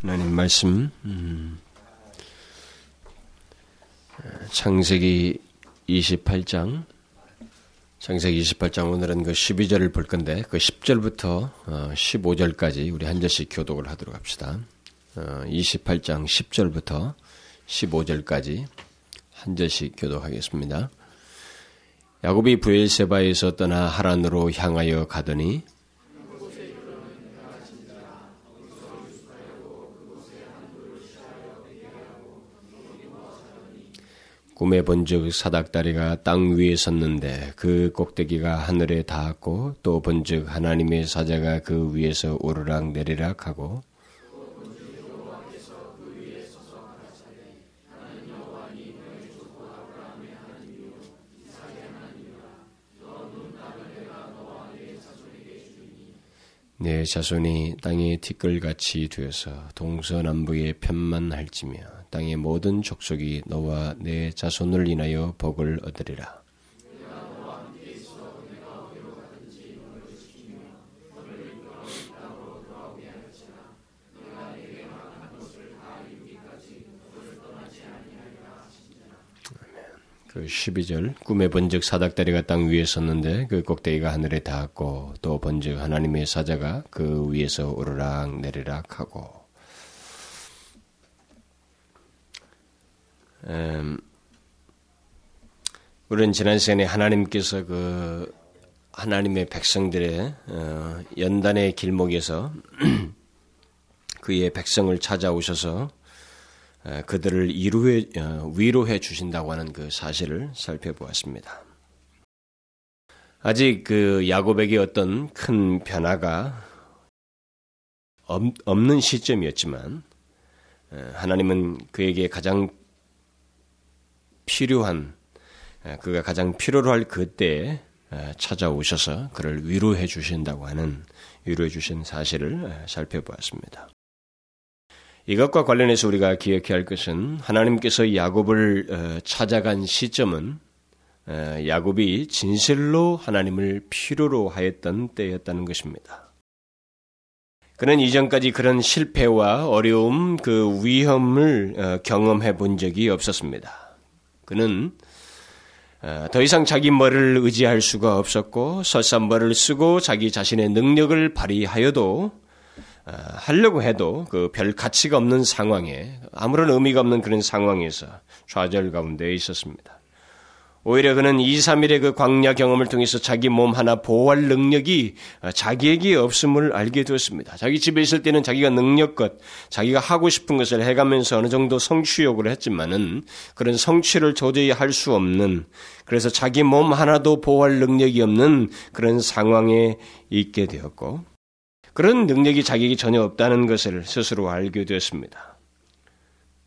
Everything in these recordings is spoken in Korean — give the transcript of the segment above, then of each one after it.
하나님 말씀 음, 창세기 28장 창세기 28장 오늘은 그 12절을 볼 건데 그 10절부터 15절까지 어, 우리 한 절씩 교독을 하도록 합시다. 28장 어, 10절부터 15절까지 한 절씩 교독하겠습니다. 야곱이 부엘세바에서 떠나 하란으로 향하여 가더니 꿈에 본즉 사닥다리가 땅 위에 섰는데 그 꼭대기가 하늘에 닿았고 또 본즉 하나님의 사자가 그 위에서 오르락 내리락 하고 내 자손이 땅의 티끌같이 되어서 동서남북의 편만 할지며 땅의 모든 족속이 너와 내 자손을 인하여 복을 얻으리라. 그 12절 꿈에 본즉 사닥다리가 땅 위에 섰는데 그 꼭대기가 하늘에 닿았고 또 본즉 하나님의 사자가 그 위에서 오르락 내리락 하고 음, 우리는 지난 시간에 하나님께서 그 하나님의 백성들의 어, 연단의 길목에서 그의 백성을 찾아오셔서 그들을 이루해, 어, 위로해 주신다고 하는 그 사실을 살펴보았습니다. 아직 그 야곱에게 어떤 큰 변화가 없는 시점이었지만 하나님은 그에게 가장 필요한 그가 가장 필요로 할 그때에 찾아오셔서 그를 위로해 주신다고 하는 위로해 주신 사실을 살펴보았습니다. 이것과 관련해서 우리가 기억해야 할 것은 하나님께서 야곱을 어, 찾아간 시점은 어, 야곱이 진실로 하나님을 필요로 하였던 때였다는 것입니다. 그는 이전까지 그런 실패와 어려움, 그 위험을 어, 경험해 본 적이 없었습니다. 그는 더 이상 자기 머리를 의지할 수가 없었고 설산머를 쓰고 자기 자신의 능력을 발휘하여도 어, 하려고 해도 그 별 가치가 없는 상황에 아무런 의미가 없는 그런 상황에서 좌절 가운데 있었습니다. 오히려 그는 2, 3일의 그 광야 경험을 통해서 자기 몸 하나 보호할 능력이 어, 자기에게 없음을 알게 되었습니다. 자기 집에 있을 때는 자기가 능력껏 자기가 하고 싶은 것을 해가면서 어느 정도 성취욕을 했지만은 그런 성취를 도저히 할 수 없는 그래서 자기 몸 하나도 보호할 능력이 없는 그런 상황에 있게 되었고 그런 능력이 자기에게 전혀 없다는 것을 스스로 알게 되었습니다.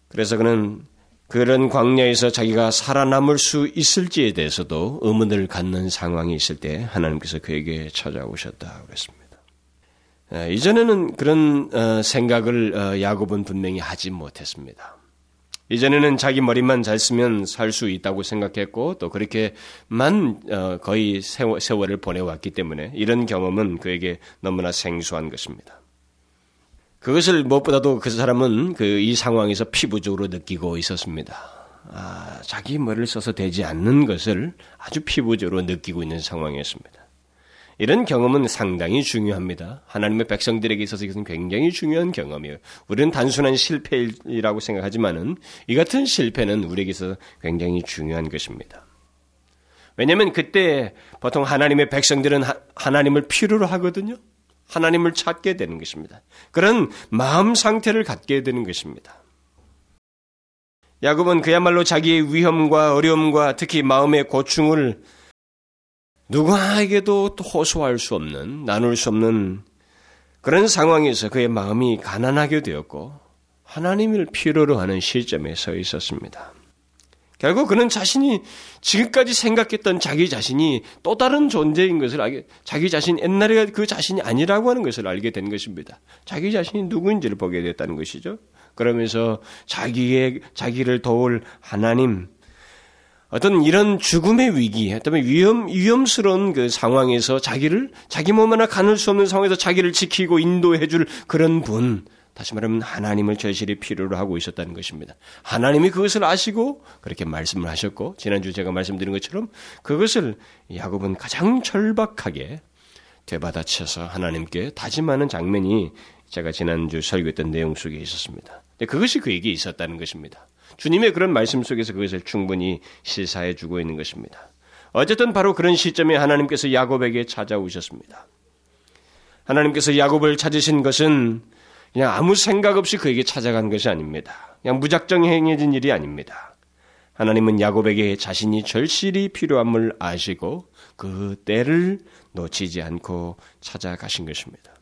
그래서 그는 그런 광야에서 자기가 살아남을 수 있을지에 대해서도 의문을 갖는 상황이 있을 때 하나님께서 그에게 찾아오셨다 그랬습니다. 이전에는 그런 어, 생각을 어, 야곱은 분명히 하지 못했습니다. 이전에는 자기 머리만 잘 쓰면 살 수 있다고 생각했고 또 그렇게만 어, 거의 세월을 보내왔기 때문에 이런 경험은 그에게 너무나 생소한 것입니다. 그것을 무엇보다도 그 사람은 그 이 상황에서 피부적으로 느끼고 있었습니다. 아, 자기 머리를 써서 되지 않는 것을 아주 피부적으로 느끼고 있는 상황이었습니다. 이런 경험은 상당히 중요합니다. 하나님의 백성들에게 있어서 이것은 굉장히 중요한 경험이에요. 우리는 단순한 실패이라고 생각하지만은 이 같은 실패는 우리에게 서 굉장히 중요한 것입니다. 왜냐하면 그때 보통 하나님의 백성들은 하 나님을 필요로 하거든요. 하나님을 찾게 되는 것입니다. 그런 마음 상태를 갖게 되는 것입니다. 야곱은 그야말로 자기의 위험과 어려움과 특히 마음의 고충을 누구에게도 호소할 수 없는, 나눌 수 없는 그런 상황에서 그의 마음이 가난하게 되었고 하나님을 필요로 하는 시점에 서 있었습니다. 결국 그는 자신이 지금까지 생각했던 자기 자신이 또 다른 존재인 것을 알게, 자기 자신, 옛날에 그 자신이 아니라고 하는 것을 알게 된 것입니다. 자기 자신이 누구인지를 보게 됐다는 것이죠. 그러면서 자기의, 자기를 도울 하나님, 어떤 이런 죽음의 위기, 어떤 위험, 위험스러운 그 상황에서 자기를, 자기 몸 하나 가눌 수 없는 상황에서 자기를 지키고 인도해 줄 그런 분, 다시 말하면 하나님을 절실히 필요로 하고 있었다는 것입니다. 하나님이 그것을 아시고 그렇게 말씀을 하셨고 지난주 제가 말씀드린 것처럼 그것을 야곱은 가장 절박하게 되받아쳐서 하나님께 다짐하는 장면이 제가 지난주 설교했던 내용 속에 있었습니다. 그것이 그에게 있었다는 것입니다. 주님의 그런 말씀 속에서 그것을 충분히 시사해 주고 있는 것입니다. 어쨌든 바로 그런 시점에 하나님께서 야곱에게 찾아오셨습니다. 하나님께서 야곱을 찾으신 것은 그냥 아무 생각 없이 그에게 찾아간 것이 아닙니다. 그냥 무작정 행해진 일이 아닙니다. 하나님은 야곱에게 자신이 절실히 필요함을 아시고 그 때를 놓치지 않고 찾아가신 것입니다.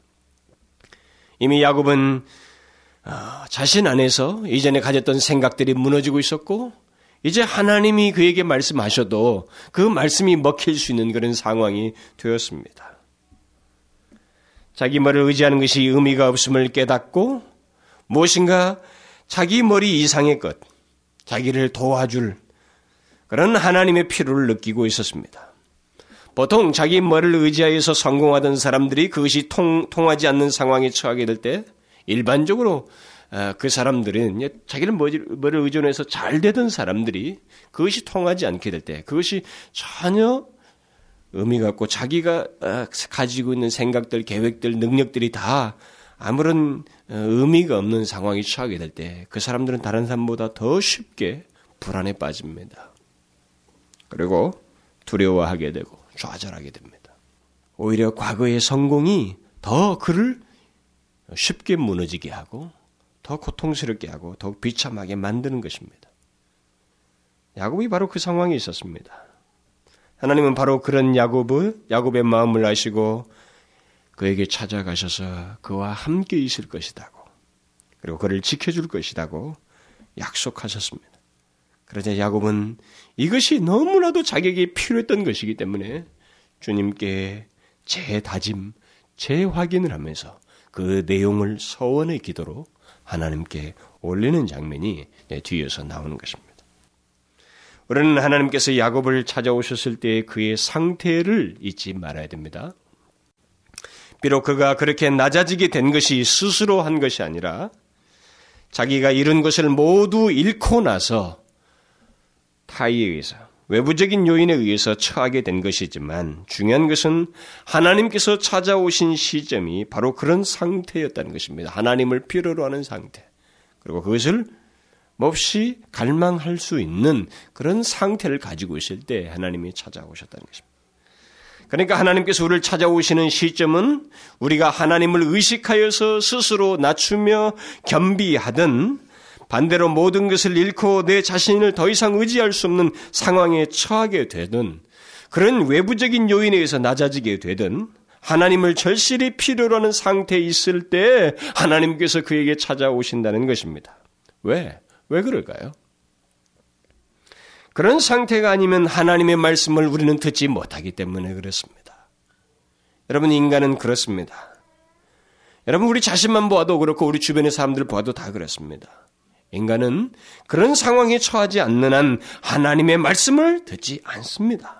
이미 야곱은 아, 자신 안에서 이전에 가졌던 생각들이 무너지고 있었고 이제 하나님이 그에게 말씀하셔도 그 말씀이 먹힐 수 있는 그런 상황이 되었습니다. 자기 머리를 의지하는 것이 의미가 없음을 깨닫고 무엇인가 자기 머리 이상의 것, 자기를 도와줄 그런 하나님의 필요를 느끼고 있었습니다. 보통 자기 머리를 의지하여서 성공하던 사람들이 그것이 통, 통하지 않는 상황에 처하게 될 때 일반적으로 어, 그 사람들은 자기를 머리를 의존해서 잘 되던 사람들이 그것이 통하지 않게 될 때 그것이 전혀 의미가 없고 자기가 어, 가지고 있는 생각들, 계획들, 능력들이 다 아무런 어, 의미가 없는 상황이 처하게 될 때 그 사람들은 다른 사람보다 더 쉽게 불안에 빠집니다. 그리고 두려워하게 되고 좌절하게 됩니다. 오히려 과거의 성공이 더 그를 쉽게 무너지게 하고 더 고통스럽게 하고 더욱 비참하게 만드는 것입니다. 야곱이 바로 그 상황에 있었습니다. 하나님은 바로 그런 야곱을 야곱의 마음을 아시고 그에게 찾아가셔서 그와 함께 있을 것이다고 그리고 그를 지켜줄 것이다고 약속하셨습니다. 그러자 야곱은 이것이 너무나도 자기에게 필요했던 것이기 때문에 주님께 재다짐, 재확인을 하면서 그 내용을 서원의 기도로 하나님께 올리는 장면이 뒤에서 나오는 것입니다. 우리는 하나님께서 야곱을 찾아오셨을 때 그의 상태를 잊지 말아야 됩니다. 비록 그가 그렇게 낮아지게 된 것이 스스로 한 것이 아니라 자기가 이룬 것을 모두 잃고 나서 타의에 의해서 외부적인 요인에 의해서 처하게 된 것이지만 중요한 것은 하나님께서 찾아오신 시점이 바로 그런 상태였다는 것입니다. 하나님을 필요로 하는 상태. 그리고 그것을 몹시 갈망할 수 있는 그런 상태를 가지고 있을 때 하나님이 찾아오셨다는 것입니다. 그러니까 하나님께서 우리를 찾아오시는 시점은 우리가 하나님을 의식하여서 스스로 낮추며 겸비하든 반대로 모든 것을 잃고 내 자신을 더 이상 의지할 수 없는 상황에 처하게 되든 그런 외부적인 요인에 의해서 낮아지게 되든 하나님을 절실히 필요로 하는 상태에 있을 때 하나님께서 그에게 찾아오신다는 것입니다. 왜? 왜 그럴까요? 그런 상태가 아니면 하나님의 말씀을 우리는 듣지 못하기 때문에 그렇습니다. 여러분, 인간은 그렇습니다. 여러분, 우리 자신만 보아도 그렇고, 우리 주변의 사람들 보아도 다 그렇습니다. 인간은 그런 상황에 처하지 않는 한 하나님의 말씀을 듣지 않습니다.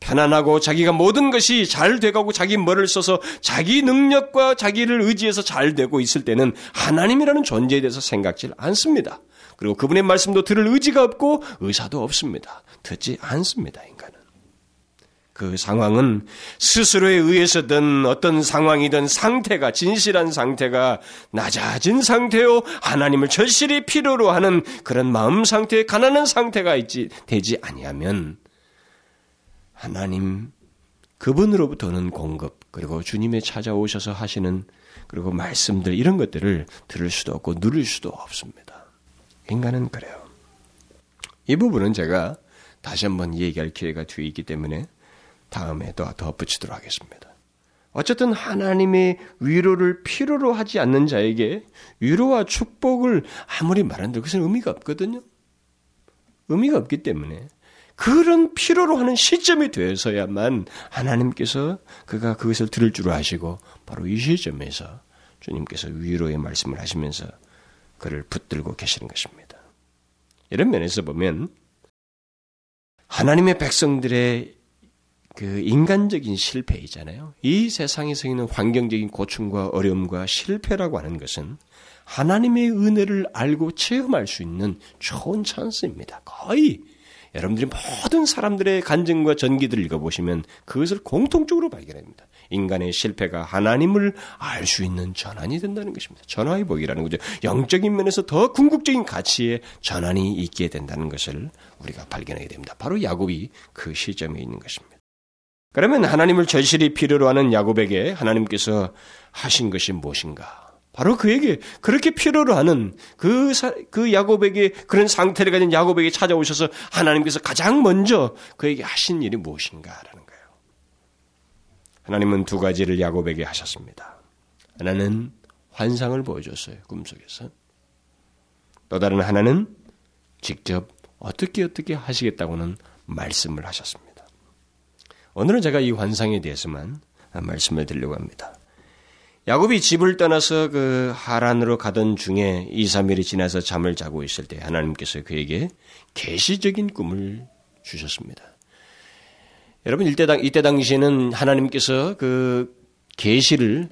편안하고 자기가 모든 것이 잘 돼가고 자기 머리를 써서 자기 능력과 자기를 의지해서 잘 되고 있을 때는 하나님이라는 존재에 대해서 생각질 않습니다. 그리고 그분의 말씀도 들을 의지가 없고 의사도 없습니다. 듣지 않습니다, 인간은. 그 상황은 스스로에 의해서든 어떤 상황이든 상태가 진실한 상태가 낮아진 상태요 하나님을 절실히 필요로 하는 그런 마음 상태에 가난한 상태가 있지 되지 아니하면 하나님 그분으로부터는 공급 그리고 주님의 찾아오셔서 하시는 그리고 말씀들 이런 것들을 들을 수도 없고 누릴 수도 없습니다. 인간은 그래요. 이 부분은 제가 다시 한번 얘기할 기회가 뒤에 있기 때문에 다음에 더 덧붙이도록 하겠습니다. 어쨌든 하나님의 위로를 필요로 하지 않는 자에게 위로와 축복을 아무리 말한들 그것은 의미가 없거든요. 의미가 없기 때문에 그런 필요로 하는 시점이 되어서야만 하나님께서 그가 그것을 들을 줄 아시고 바로 이 시점에서 주님께서 위로의 말씀을 하시면서 그를 붙들고 계시는 것입니다. 이런 면에서 보면 하나님의 백성들의 그 인간적인 실패이잖아요. 이 세상에서 있는 환경적인 고충과 어려움과 실패라고 하는 것은 하나님의 은혜를 알고 체험할 수 있는 좋은 찬스입니다. 거의 여러분들이 모든 사람들의 간증과 전기들을 읽어보시면 그것을 공통적으로 발견합니다. 인간의 실패가 하나님을 알 수 있는 전환이 된다는 것입니다. 전화의 복이라는 거죠. 영적인 면에서 더 궁극적인 가치의 전환이 있게 된다는 것을 우리가 발견하게 됩니다. 바로 야곱이 그 시점에 있는 것입니다. 그러면 하나님을 절실히 필요로 하는 야곱에게 하나님께서 하신 것이 무엇인가? 바로 그에게 그렇게 필요로 하는 그, 사, 그 야곱에게 그런 상태를 가진 야곱에게 찾아오셔서 하나님께서 가장 먼저 그에게 하신 일이 무엇인가라는 거예요. 하나님은 두 가지를 야곱에게 하셨습니다. 하나는 환상을 보여줬어요. 꿈속에서. 또 다른 하나는 직접 어떻게 어떻게 하시겠다고는 말씀을 하셨습니다. 오늘은 제가 이 환상에 대해서만 말씀을 드리려고 합니다. 야곱이 집을 떠나서 그 하란으로 가던 중에 2, 3일이 지나서 잠을 자고 있을 때 하나님께서 그에게 계시적인 꿈을 주셨습니다. 여러분 이때 당 이때 당시에는 하나님께서 그 계시를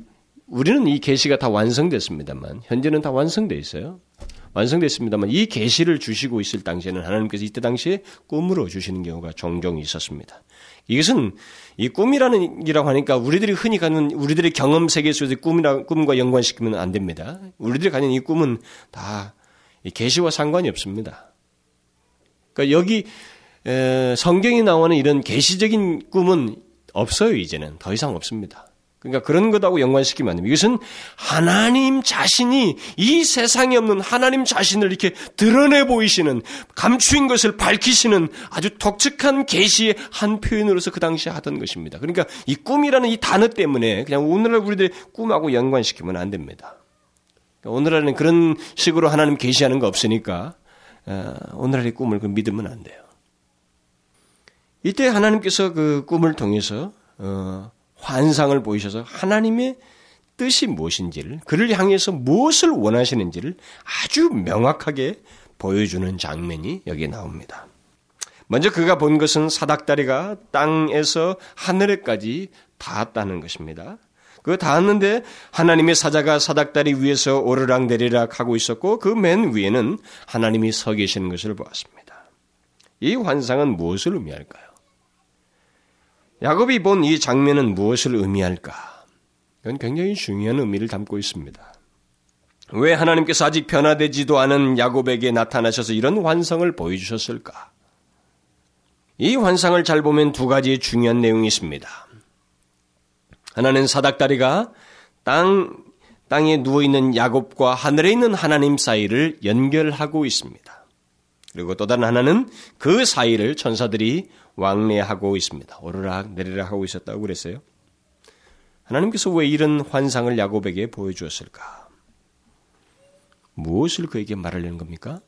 우리는 이 계시가 다 완성됐습니다만 현재는 다 완성돼 있어요. 완성됐습니다만 이 계시를 주시고 있을 당시에는 하나님께서 이때 당시에 꿈으로 주시는 경우가 종종 있었습니다. 이것은 이 꿈이라는 이라고 하니까 우리들이 흔히 가는 우리들의 경험 세계 속에서 꿈이라 꿈과 연관시키면 안 됩니다. 우리들이 가는 이 꿈은 다 계시와 상관이 없습니다. 그러니까 여기 성경이 나오는 이런 계시적인 꿈은 없어요 이제는 더 이상 없습니다. 그러니까 그런 것하고 연관시키면 안 됩니다. 이것은 하나님 자신이 이 세상에 없는 하나님 자신을 이렇게 드러내 보이시는 감추인 것을 밝히시는 아주 독특한 계시의 한 표현으로서 그 당시에 하던 것입니다. 그러니까 이 꿈이라는 이 단어 때문에 그냥 오늘날 우리들의 꿈하고 연관시키면 안 됩니다. 그러니까 오늘날은 그런 식으로 하나님 계시하는 거 없으니까 어, 오늘날의 꿈을 그 믿으면 안 돼요. 이때 하나님께서 그 꿈을 통해서 어, 환상을 보이셔서 하나님의 뜻이 무엇인지를 그를 향해서 무엇을 원하시는지를 아주 명확하게 보여주는 장면이 여기 나옵니다. 먼저 그가 본 것은 사닥다리가 땅에서 하늘에까지 닿았다는 것입니다. 그 닿았는데 하나님의 사자가 사닥다리 위에서 오르락 내리락 하고 있었고 그 맨 위에는 하나님이 서 계시는 것을 보았습니다. 이 환상은 무엇을 의미할까요? 야곱이 본 이 장면은 무엇을 의미할까? 이건 굉장히 중요한 의미를 담고 있습니다. 왜 하나님께서 아직 변화되지도 않은 야곱에게 나타나셔서 이런 환상을 보여주셨을까? 이 환상을 잘 보면 두 가지 중요한 내용이 있습니다. 하나는 사닥다리가 땅, 땅에 누워있는 야곱과 하늘에 있는 하나님 사이를 연결하고 있습니다. 그리고 또 다른 하나는 그 사이를 천사들이 왕래하고 있습니다. 오르락 내리락 하고 있었다고 그랬어요. 하나님께서 왜 이런 환상을 야곱에게 보여주었을까? 무엇을 그에게 말하려는 겁니까?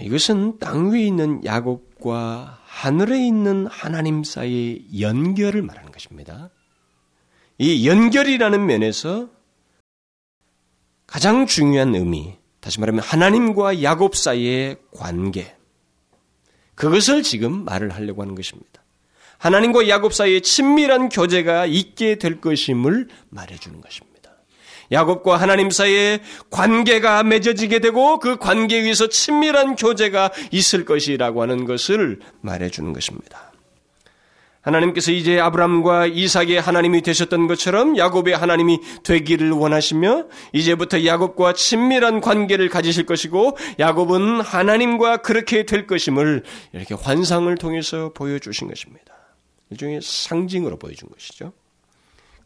이것은 땅 위에 있는 야곱과 하늘에 있는 하나님 사이의 연결을 말하는 것입니다. 이 연결이라는 면에서 가장 중요한 의미, 다시 말하면 하나님과 야곱 사이의 관계, 그것을 지금 말을 하려고 하는 것입니다. 하나님과 야곱 사이에 친밀한 교제가 있게 될 것임을 말해주는 것입니다. 야곱과 하나님 사이에 관계가 맺어지게 되고 그 관계 위에서 친밀한 교제가 있을 것이라고 하는 것을 말해주는 것입니다. 하나님께서 이제 아브람과 이삭의 하나님이 되셨던 것처럼 야곱의 하나님이 되기를 원하시며 이제부터 야곱과 친밀한 관계를 가지실 것이고 야곱은 하나님과 그렇게 될 것임을 이렇게 환상을 통해서 보여주신 것입니다. 일종의 상징으로 보여준 것이죠.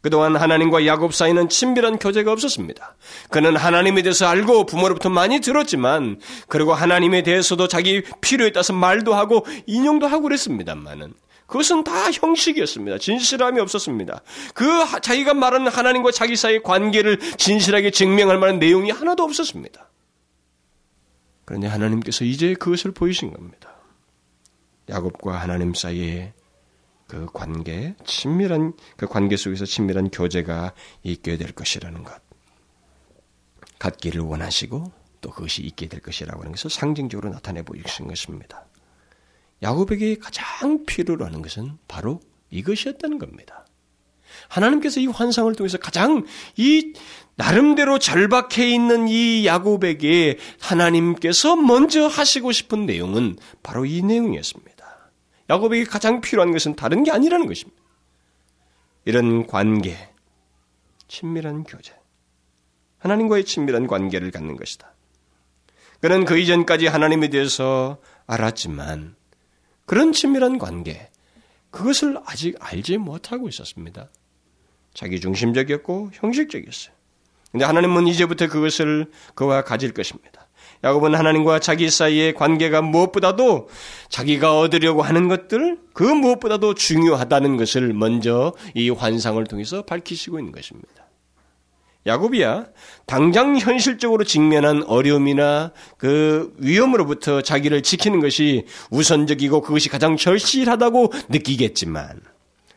그동안 하나님과 야곱 사이는 친밀한 교제가 없었습니다. 그는 하나님에 대해서 알고 부모로부터 많이 들었지만, 그리고 하나님에 대해서도 자기 필요에 따라서 말도 하고 인용도 하고 그랬습니다만은, 그것은 다 형식이었습니다. 진실함이 없었습니다. 그 자기가 말하는 하나님과 자기 사이의 관계를 진실하게 증명할 만한 내용이 하나도 없었습니다. 그런데 하나님께서 이제 그것을 보이신 겁니다. 야곱과 하나님 사이에 그 관계, 친밀한 그 관계 속에서 친밀한 교제가 있게 될 것이라는 것. 갖기를 원하시고 또 그것이 있게 될 것이라고 하는 것을 상징적으로 나타내 보이신 것입니다. 야곱에게 가장 필요로 하는 것은 바로 이것이었다는 겁니다. 하나님께서 이 환상을 통해서 가장 이 나름대로 절박해 있는 이 야곱에게 하나님께서 먼저 하시고 싶은 내용은 바로 이 내용이었습니다. 야곱에게 가장 필요한 것은 다른 게 아니라는 것입니다. 이런 관계, 친밀한 교제, 하나님과의 친밀한 관계를 갖는 것이다. 그는 그 이전까지 하나님에 대해서 알았지만 그런 친밀한 관계, 그것을 아직 알지 못하고 있었습니다. 자기 중심적이었고 형식적이었어요. 근데 하나님은 이제부터 그것을 그와 가질 것입니다. 야곱은 하나님과 자기 사이의 관계가 무엇보다도 자기가 얻으려고 하는 것들, 그 무엇보다도 중요하다는 것을 먼저 이 환상을 통해서 밝히시고 있는 것입니다. 야곱이야 당장 현실적으로 직면한 어려움이나 그 위험으로부터 자기를 지키는 것이 우선적이고 그것이 가장 절실하다고 느끼겠지만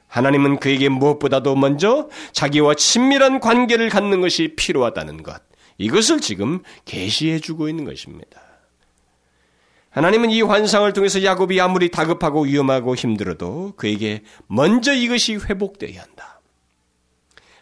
하나님은 그에게 무엇보다도 먼저 자기와 친밀한 관계를 갖는 것이 필요하다는 것. 이것을 지금 계시해 주고 있는 것입니다. 하나님은 이 환상을 통해서 야곱이 아무리 다급하고 위험하고 힘들어도 그에게 먼저 이것이 회복되어야 한다.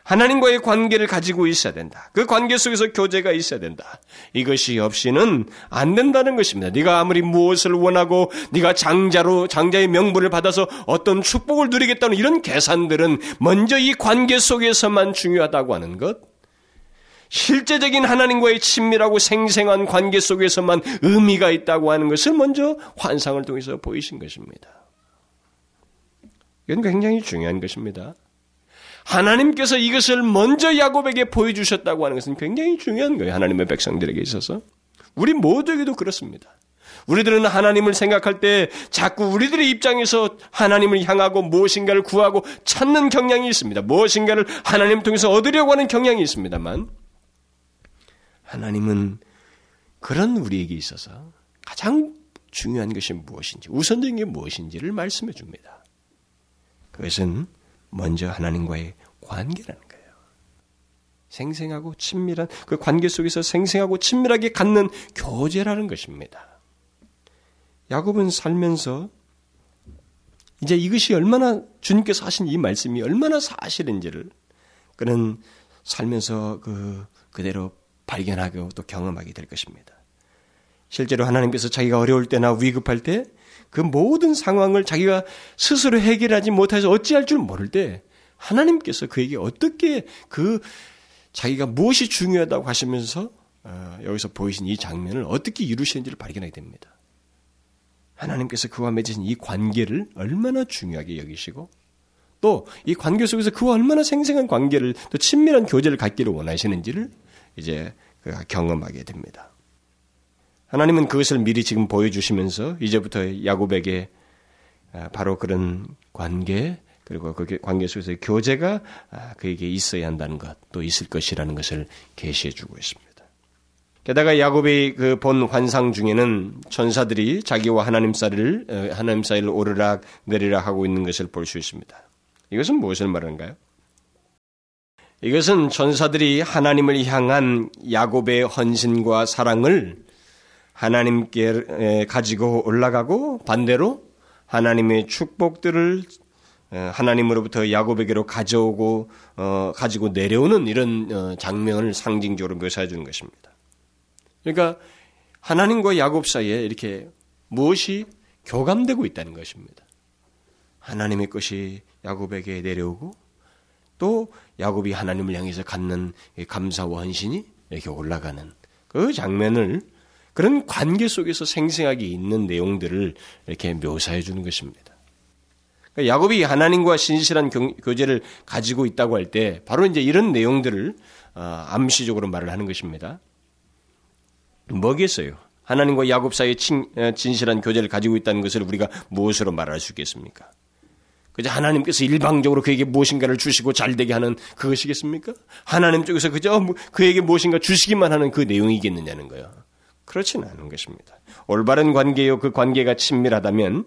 하나님과의 관계를 가지고 있어야 된다. 그 관계 속에서 교제가 있어야 된다. 이것이 없이는 안 된다는 것입니다. 네가 아무리 무엇을 원하고 네가 장자로 장자의 명분을 받아서 어떤 축복을 누리겠다는 이런 계산들은 먼저 이 관계 속에서만 중요하다고 하는 것. 실제적인 하나님과의 친밀하고 생생한 관계 속에서만 의미가 있다고 하는 것을 먼저 환상을 통해서 보이신 것입니다. 이건 굉장히 중요한 것입니다. 하나님께서 이것을 먼저 야곱에게 보여주셨다고 하는 것은 굉장히 중요한 거예요. 하나님의 백성들에게 있어서. 우리 모두에게도 그렇습니다. 우리들은 하나님을 생각할 때 자꾸 우리들의 입장에서 하나님을 향하고 무엇인가를 구하고 찾는 경향이 있습니다. 무엇인가를 하나님 통해서 얻으려고 하는 경향이 있습니다만 하나님은 그런 우리에게 있어서 가장 중요한 것이 무엇인지, 우선적인 게 무엇인지를 말씀해 줍니다. 그것은 먼저 하나님과의 관계라는 거예요. 생생하고 친밀한 그 관계 속에서 생생하고 친밀하게 갖는 교제라는 것입니다. 야곱은 살면서 이제 이것이 얼마나 주님께서 하신 이 말씀이 얼마나 사실인지를 그는 살면서 그 그대로 발견하고 또 경험하게 될 것입니다. 실제로 하나님께서 자기가 어려울 때나 위급할 때 그 모든 상황을 자기가 스스로 해결하지 못해서 어찌할 줄 모를 때 하나님께서 그에게 어떻게 그 자기가 무엇이 중요하다고 하시면서 어, 여기서 보이신 이 장면을 어떻게 이루시는지를 발견하게 됩니다. 하나님께서 그와 맺으신 이 관계를 얼마나 중요하게 여기시고 또 이 관계 속에서 그와 얼마나 생생한 관계를 또 친밀한 교제를 갖기를 원하시는지를 이제 경험하게 됩니다. 하나님은 그것을 미리 지금 보여주시면서 이제부터 야곱에게 아, 바로 그런 관계 그리고 그 관계 속에서의 교제가 아, 그에게 있어야 한다는 것, 또 있을 것이라는 것을 계시해 주고 있습니다. 게다가 야곱의 그 본 환상 중에는 천사들이 자기와 하나님 사이를 어, 하나님 사이를 오르락 내리락 하고 있는 것을 볼 수 있습니다. 이것은 무엇을 말하는가요? 이것은 천사들이 하나님을 향한 야곱의 헌신과 사랑을 하나님께 가지고 올라가고 반대로 하나님의 축복들을 하나님으로부터 야곱에게로 가져오고 어, 가지고 내려오는 이런 어, 장면을 상징적으로 묘사해 주는 것입니다. 그러니까 하나님과 야곱 사이에 이렇게 무엇이 교감되고 있다는 것입니다. 하나님의 것이 야곱에게 내려오고 또 야곱이 하나님을 향해서 갖는 감사와 헌신이 이렇게 올라가는 그 장면을 그런 관계 속에서 생생하게 있는 내용들을 이렇게 묘사해 주는 것입니다. 그러니까 야곱이 하나님과 신실한 교제를 가지고 있다고 할 때 바로 이제 이런 내용들을 어, 암시적으로 말을 하는 것입니다. 뭐겠어요? 하나님과 야곱 사이에 어, 진실한 교제를 가지고 있다는 것을 우리가 무엇으로 말할 수 있겠습니까? 그저 하나님께서 일방적으로 그에게 무엇인가를 주시고 잘되게 하는 그것이겠습니까? 하나님 쪽에서 그저 뭐 그에게 무엇인가 주시기만 하는 그 내용이겠느냐는 거예요. 그렇지는 않은 것입니다. 올바른 관계요 그 관계가 친밀하다면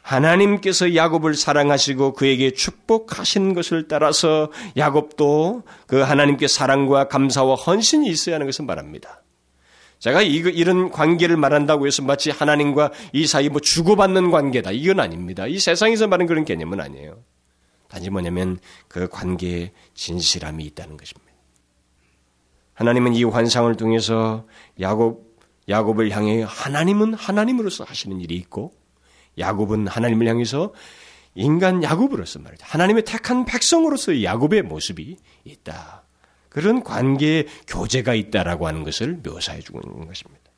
하나님께서 야곱을 사랑하시고 그에게 축복하신 것을 따라서 야곱도 그 하나님께 사랑과 감사와 헌신이 있어야 하는 것을 말합니다. 제가 이, 이런 관계를 말한다고 해서 마치 하나님과 이 사이 뭐 주고받는 관계다. 이건 아닙니다. 이 세상에서 말하는 그런 개념은 아니에요. 단지 뭐냐면 그 관계에 진실함이 있다는 것입니다. 하나님은 이 환상을 통해서 야곱 야곱을 향해 하나님은 하나님으로서 하시는 일이 있고 야곱은 하나님을 향해서 인간 야곱으로서 말이죠. 하나님의 택한 백성으로서의 야곱의 모습이 있다. 그런 관계의 교제가 있다라고 하는 것을 묘사해 주고 있는 것입니다.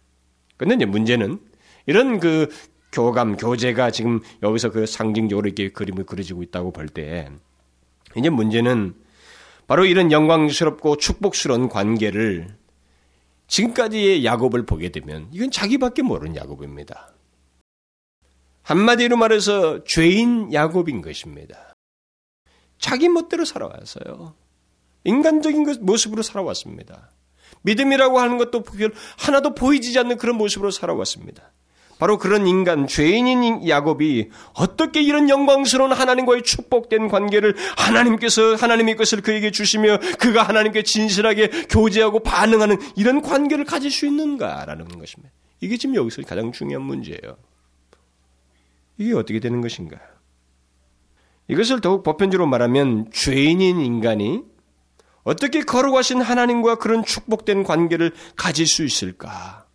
근데 이제 문제는 이런 그 교감, 교제가 지금 여기서 그 상징적으로 이렇게 그림을 그려지고 있다고 볼 때, 이제 문제는 바로 이런 영광스럽고 축복스러운 관계를 지금까지의 야곱을 보게 되면 이건 자기밖에 모르는 야곱입니다. 한마디로 말해서 죄인 야곱인 것입니다. 자기 멋대로 살아왔어요. 인간적인 모습으로 살아왔습니다. 믿음이라고 하는 것도 하나도 보이지 않는 그런 모습으로 살아왔습니다. 바로 그런 인간, 죄인인 야곱이 어떻게 이런 영광스러운 하나님과의 축복된 관계를 하나님께서 하나님의 것을 그에게 주시며 그가 하나님께 진실하게 교제하고 반응하는 이런 관계를 가질 수 있는가라는 것입니다. 이게 지금 여기서 가장 중요한 문제예요. 이게 어떻게 되는 것인가? 이것을 더욱 보편적으로 말하면 죄인인 인간이 어떻게 거룩하신 하나님과 그런 축복된 관계를 가질 수 있을까?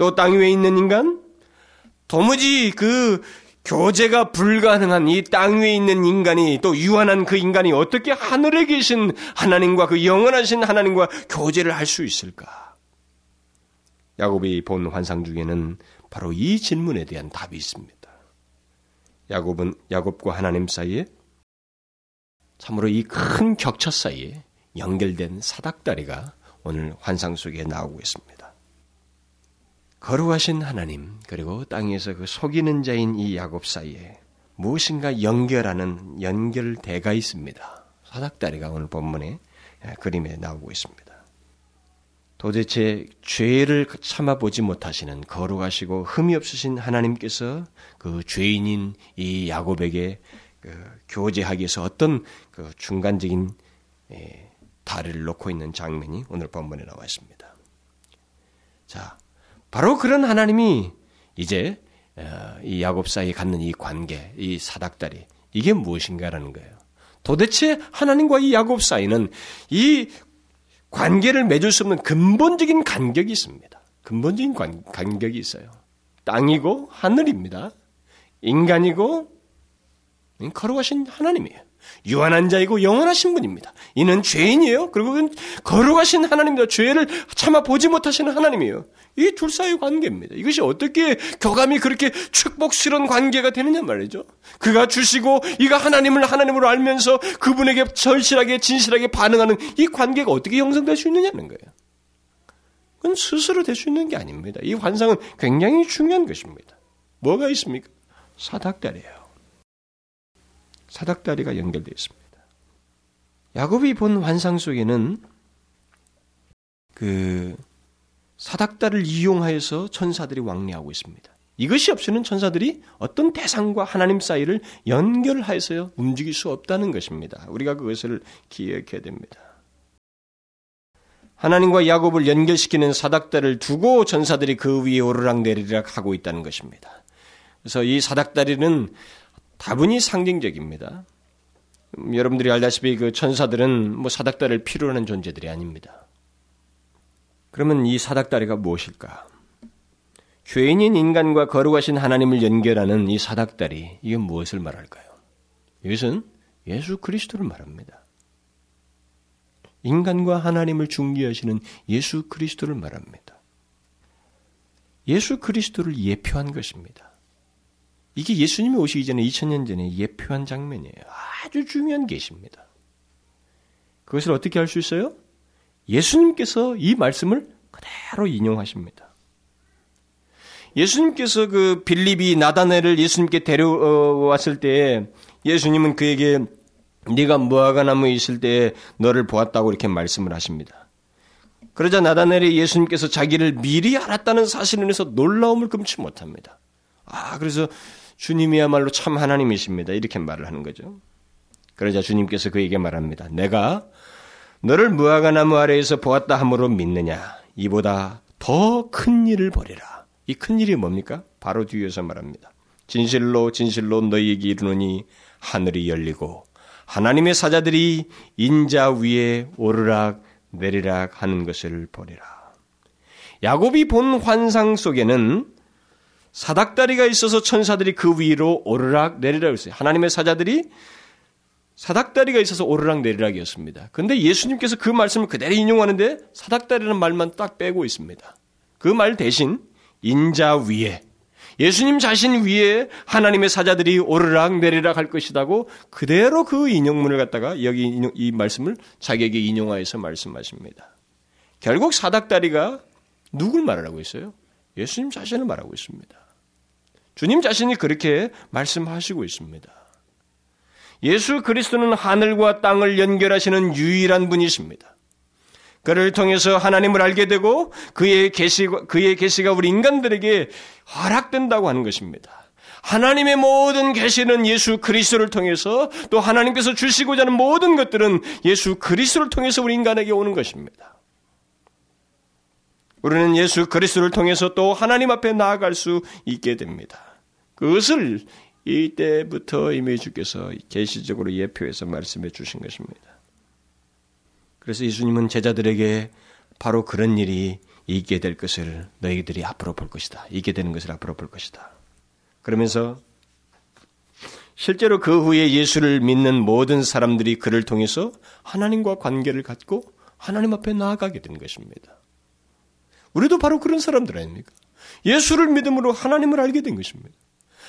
또 땅 위에 있는 인간? 도무지 그 교제가 불가능한 이 땅 위에 있는 인간이 또 유한한 그 인간이 어떻게 하늘에 계신 하나님과 그 영원하신 하나님과 교제를 할 수 있을까? 야곱이 본 환상 중에는 바로 이 질문에 대한 답이 있습니다. 야곱은 야곱과 하나님 사이에 참으로 이 큰 격차 사이에 연결된 사닥다리가 오늘 환상 속에 나오고 있습니다. 거룩하신 하나님 그리고 땅에서 그 속이는 자인 이 야곱 사이에 무엇인가 연결하는 연결대가 있습니다. 사닥다리가 오늘 본문에 그림에 나오고 있습니다. 도대체 죄를 참아보지 못하시는 거룩하시고 흠이 없으신 하나님께서 그 죄인인 이 야곱에게 그 교제하기 위해서 어떤 그 중간적인 예, 다리를 놓고 있는 장면이 오늘 본문에 나와 있습니다. 자, 바로 그런 하나님이 이제 어, 이 야곱 사이에 갖는 이 관계, 이 사닥다리 이게 무엇인가라는 거예요. 도대체 하나님과 이 야곱 사이는 이 관계를 맺을 수 없는 근본적인 간격이 있습니다. 근본적인 관, 간격이 있어요. 땅이고 하늘입니다. 인간이고 거룩하신 하나님이에요. 유한한 자이고 영원하신 분입니다. 이는 죄인이에요. 그리고 거룩하신 하나님입니다. 죄를 참아 보지 못하시는 하나님이에요. 이 둘 사이의 관계입니다. 이것이 어떻게 교감이 그렇게 축복스러운 관계가 되느냐 말이죠. 그가 주시고 이가 하나님을 하나님으로 알면서 그분에게 절실하게 진실하게 반응하는 이 관계가 어떻게 형성될 수 있느냐는 거예요. 그건 스스로 될 수 있는 게 아닙니다. 이 환상은 굉장히 중요한 것입니다. 뭐가 있습니까? 사닥다리예요. 사닥다리가 연결되어 있습니다. 야곱이 본 환상 속에는 그 사닥다를 이용하여서 천사들이 왕래하고 있습니다. 이것이 없이는 천사들이 어떤 대상과 하나님 사이를 연결하여서 움직일 수 없다는 것입니다. 우리가 그것을 기억해야 됩니다. 하나님과 야곱을 연결시키는 사닥다를 두고 천사들이 그 위에 오르락내리락 하고 있다는 것입니다. 그래서 이 사닥다리는 다분히 상징적입니다. 음, 여러분들이 알다시피 그 천사들은 뭐 사닥다리를 필요로 하는 존재들이 아닙니다. 그러면 이 사닥다리가 무엇일까? 죄인인 인간과 거룩하신 하나님을 연결하는 이 사닥다리, 이건 무엇을 말할까요? 이것은 예수 그리스도를 말합니다. 인간과 하나님을 중개하시는 예수 그리스도를 말합니다. 예수 그리스도를 예표한 것입니다. 이게 예수님이 오시기 전에 2000년 전에 예표한 장면이에요. 아주 중요한 계시입니다. 그것을 어떻게 할 수 있어요? 예수님께서 이 말씀을 그대로 인용하십니다. 예수님께서 그 빌립이 나다네를 예수님께 데려왔을 때 예수님은 그에게 네가 무화과 나무에 있을 때 너를 보았다고 이렇게 말씀을 하십니다. 그러자 나다넬이 예수님께서 자기를 미리 알았다는 사실을 해서 놀라움을 금치 못합니다. 아, 그래서 주님이야말로 참 하나님이십니다. 이렇게 말을 하는 거죠. 그러자 주님께서 그에게 말합니다. 내가 너를 무화과 나무 아래에서 보았다 함으로 믿느냐? 이보다 더 큰 일을 벌이라. 이 큰 일이 뭡니까? 바로 뒤에서 말합니다. 진실로 진실로 너희에게 이르노니 하늘이 열리고 하나님의 사자들이 인자 위에 오르락 내리락 하는 것을 보리라. 야곱이 본 환상 속에는 사닥다리가 있어서 천사들이 그 위로 오르락 내리락 했어요. 하나님의 사자들이 사닥다리가 있어서 오르락 내리락이었습니다. 그런데 예수님께서 그 말씀을 그대로 인용하는데 사닥다리라는 말만 딱 빼고 있습니다. 그 말 대신 인자 위에 예수님 자신 위에 하나님의 사자들이 오르락 내리락 할 것이라고 그대로 그 인용문을 갖다가 여기 인용, 이 말씀을 자기에게 인용하여서 말씀하십니다. 결국 사닥다리가 누굴 말하고 있어요? 예수님 자신을 말하고 있습니다. 주님 자신이 그렇게 말씀하시고 있습니다. 예수 그리스도는 하늘과 땅을 연결하시는 유일한 분이십니다. 그를 통해서 하나님을 알게 되고 그의 계시가 그의 계시가 우리 인간들에게 허락된다고 하는 것입니다. 하나님의 모든 계시는 예수 그리스도를 통해서 또 하나님께서 주시고자 하는 모든 것들은 예수 그리스도를 통해서 우리 인간에게 오는 것입니다. 우리는 예수 그리스도를 통해서 또 하나님 앞에 나아갈 수 있게 됩니다. 그것을 이때부터 이미 주께서 계시적으로 예표해서 말씀해 주신 것입니다. 그래서 예수님은 제자들에게 바로 그런 일이 있게 될 것을 너희들이 앞으로 볼 것이다. 있게 되는 것을 앞으로 볼 것이다. 그러면서 실제로 그 후에 예수를 믿는 모든 사람들이 그를 통해서 하나님과 관계를 갖고 하나님 앞에 나아가게 된 것입니다. 우리도 바로 그런 사람들 아닙니까? 예수를 믿음으로 하나님을 알게 된 것입니다.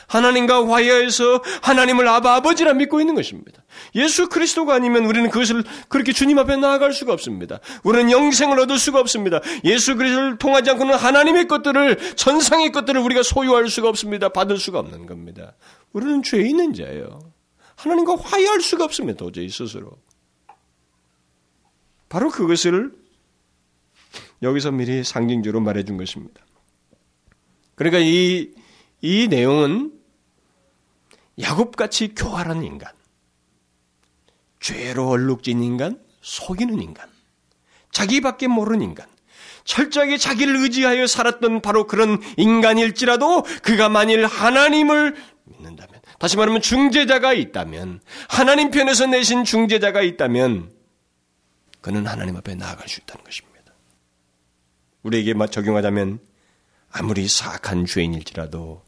하나님과 화해해서 하나님을 아바 아버지라 믿고 있는 것입니다. 예수 그리스도가 아니면 우리는 그것을 그렇게 주님 앞에 나아갈 수가 없습니다. 우리는 영생을 얻을 수가 없습니다. 예수 그리스도를 통하지 않고는 하나님의 것들을 천상의 것들을 우리가 소유할 수가 없습니다. 받을 수가 없는 겁니다. 우리는 죄 있는 자예요. 하나님과 화해할 수가 없습니다. 도저히 스스로. 바로 그것을 여기서 미리 상징적으로 말해준 것입니다. 그러니까 이, 이 내용은 야곱같이 교활한 인간, 죄로 얼룩진 인간, 속이는 인간, 자기밖에 모르는 인간, 철저하게 자기를 의지하여 살았던 바로 그런 인간일지라도 그가 만일 하나님을 믿는다면, 다시 말하면 중재자가 있다면, 하나님 편에서 내신 중재자가 있다면, 그는 하나님 앞에 나아갈 수 있다는 것입니다. 우리에게 적용하자면, 아무리 사악한 죄인일지라도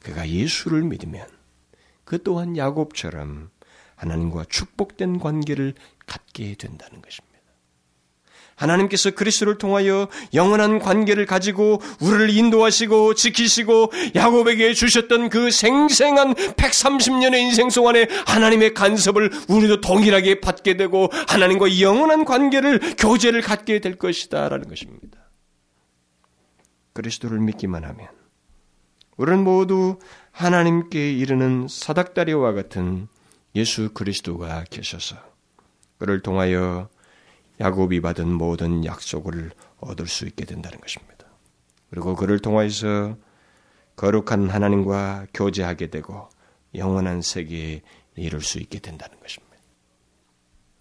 그가 예수를 믿으면 그 또한 야곱처럼 하나님과 축복된 관계를 갖게 된다는 것입니다. 하나님께서 그리스도를 통하여 영원한 관계를 가지고 우리를 인도하시고 지키시고 야곱에게 주셨던 그 생생한 130년의 인생 동안에 하나님의 간섭을 우리도 동일하게 받게 되고 하나님과 영원한 관계를 교제를 갖게 될 것이다라는 것입니다. 그리스도를 믿기만 하면 우리는 모두 하나님께 이르는 사닥다리와 같은 예수 그리스도가 계셔서 그를 통하여 야곱이 받은 모든 약속을 얻을 수 있게 된다는 것입니다. 그리고 그를 통하여서 거룩한 하나님과 교제하게 되고 영원한 세계에 이룰 수 있게 된다는 것입니다.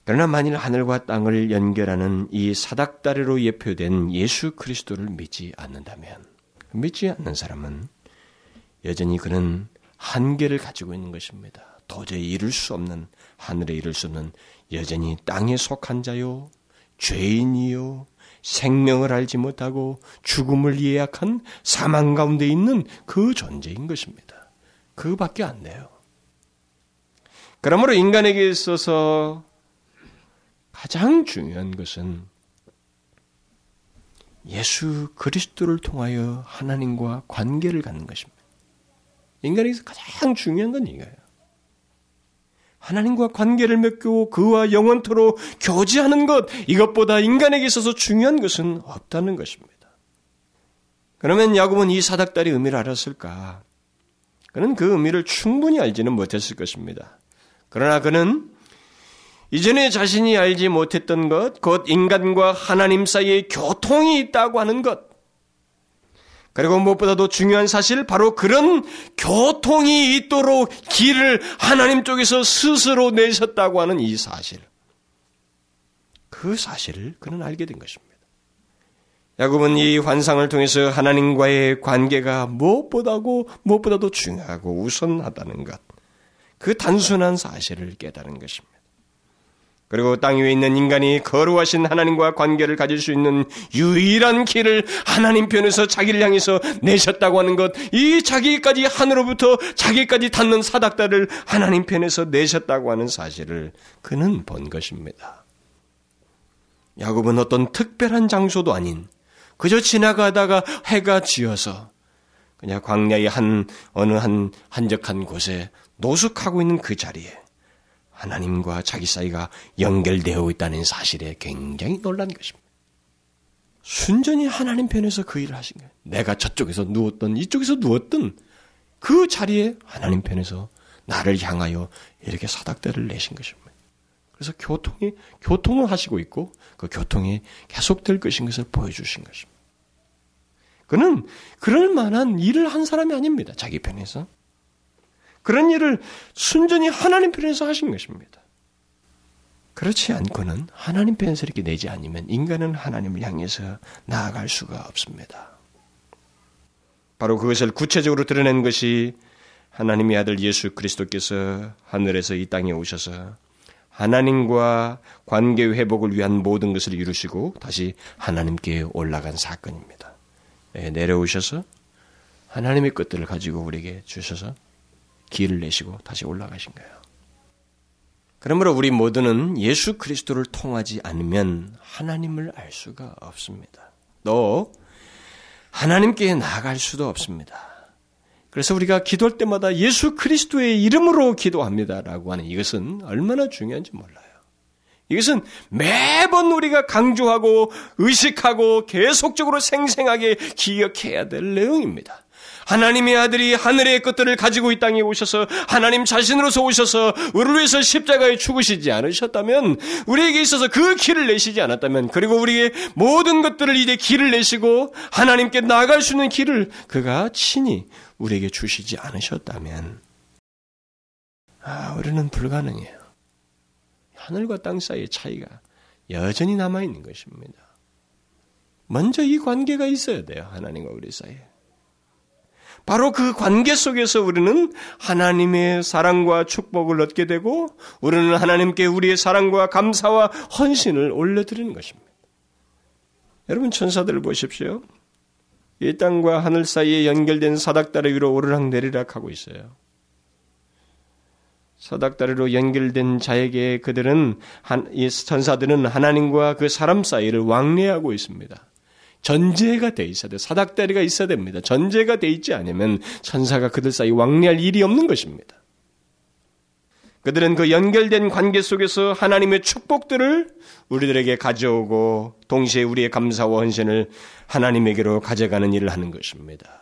그러나 만일 하늘과 땅을 연결하는 이 사닥다리로 예표된 예수 그리스도를 믿지 않는다면 믿지 않는 사람은 여전히 그는 한계를 가지고 있는 것입니다. 도저히 이룰 수 없는 하늘에 이룰 수 없는 여전히 땅에 속한 자요 죄인이요 생명을 알지 못하고 죽음을 예약한 사망 가운데 있는 그 존재인 것입니다. 그밖에 안 돼요. 그러므로 인간에게 있어서 가장 중요한 것은 예수 그리스도를 통하여 하나님과 관계를 갖는 것입니다. 인간에게서 가장 중요한 건 이거예요. 하나님과 관계를 맺고 그와 영원토로 교제하는 것, 이것보다 인간에게 있어서 중요한 것은 없다는 것입니다. 그러면 야곱은 이 사닥다리 의미를 알았을까? 그는 그 의미를 충분히 알지는 못했을 것입니다. 그러나 그는 이전에 자신이 알지 못했던 것, 곧 인간과 하나님 사이에 교통이 있다고 하는 것, 그리고 무엇보다도 중요한 사실, 바로 그런 교통이 있도록 길을 하나님 쪽에서 스스로 내셨다고 하는 이 사실. 그 사실을 그는 알게 된 것입니다. 야곱은 이 환상을 통해서 하나님과의 관계가 무엇보다고 무엇보다도 중요하고 우선하다는 것, 그 단순한 사실을 깨달은 것입니다. 그리고 땅 위에 있는 인간이 거룩하신 하나님과 관계를 가질 수 있는 유일한 길을 하나님 편에서 자기를 향해서 내셨다고 하는 것, 이 자기까지 하늘로부터 자기까지 닿는 사닥다를 하나님 편에서 내셨다고 하는 사실을 그는 본 것입니다. 야곱은 어떤 특별한 장소도 아닌 그저 지나가다가 해가 지어서 그냥 광야의 한 어느 한 한적한 곳에 노숙하고 있는 그 자리에 하나님과 자기 사이가 연결되어 있다는 사실에 굉장히 놀란 것입니다. 순전히 하나님 편에서 그 일을 하신 거예요. 내가 저쪽에서 누웠던 이쪽에서 누웠던 그 자리에 하나님 편에서 나를 향하여 이렇게 사닥대를 내신 것입니다. 그래서 교통이 교통을 하시고 있고 그 교통이 계속될 것인 것을 보여주신 것입니다. 그는 그럴 만한 일을 한 사람이 아닙니다. 자기 편에서. 그런 일을 순전히 하나님 편에서 하신 것입니다. 그렇지 않고는 하나님 편에서 이렇게 내지 않으면 인간은 하나님을 향해서 나아갈 수가 없습니다. 바로 그것을 구체적으로 드러낸 것이 하나님의 아들 예수 그리스도께서 하늘에서 이 땅에 오셔서 하나님과 관계 회복을 위한 모든 것을 이루시고 다시 하나님께 올라간 사건입니다. 예, 내려오셔서 하나님의 것들을 가지고 우리에게 주셔서 길을 내시고 다시 올라가신 거예요. 그러므로 우리 모두는 예수 그리스도를 통하지 않으면 하나님을 알 수가 없습니다. 또 하나님께 나아갈 수도 없습니다. 그래서 우리가 기도할 때마다 예수 그리스도의 이름으로 기도합니다라고 하는 이것은 얼마나 중요한지 몰라요. 이것은 매번 우리가 강조하고 의식하고 계속적으로 생생하게 기억해야 될 내용입니다. 하나님의 아들이 하늘의 것들을 가지고 이 땅에 오셔서 하나님 자신으로서 오셔서 우리를 위해서 십자가에 죽으시지 않으셨다면 우리에게 있어서 그 길을 내시지 않았다면 그리고 우리의 모든 것들을 이제 길을 내시고 하나님께 나아갈 수 있는 길을 그가 친히 우리에게 주시지 않으셨다면 아, 우리는 불가능해요. 하늘과 땅 사이의 차이가 여전히 남아 있는 것입니다. 먼저 이 관계가 있어야 돼요. 하나님과 우리 사이에. 바로 그 관계 속에서 우리는 하나님의 사랑과 축복을 얻게 되고 우리는 하나님께 우리의 사랑과 감사와 헌신을 올려드리는 것입니다. 여러분 천사들을 보십시오. 이 땅과 하늘 사이에 연결된 사닥다리 위로 오르락 내리락 하고 있어요. 사닥다리로 연결된 자에게 그들은 한, 이 천사들은 하나님과 그 사람 사이를 왕래하고 있습니다. 전제가 돼 있어야 돼. 사닥다리가 있어야 됩니다. 전제가 돼 있지 않으면 천사가 그들 사이 왕래할 일이 없는 것입니다. 그들은 그 연결된 관계 속에서 하나님의 축복들을 우리들에게 가져오고 동시에 우리의 감사와 헌신을 하나님에게로 가져가는 일을 하는 것입니다.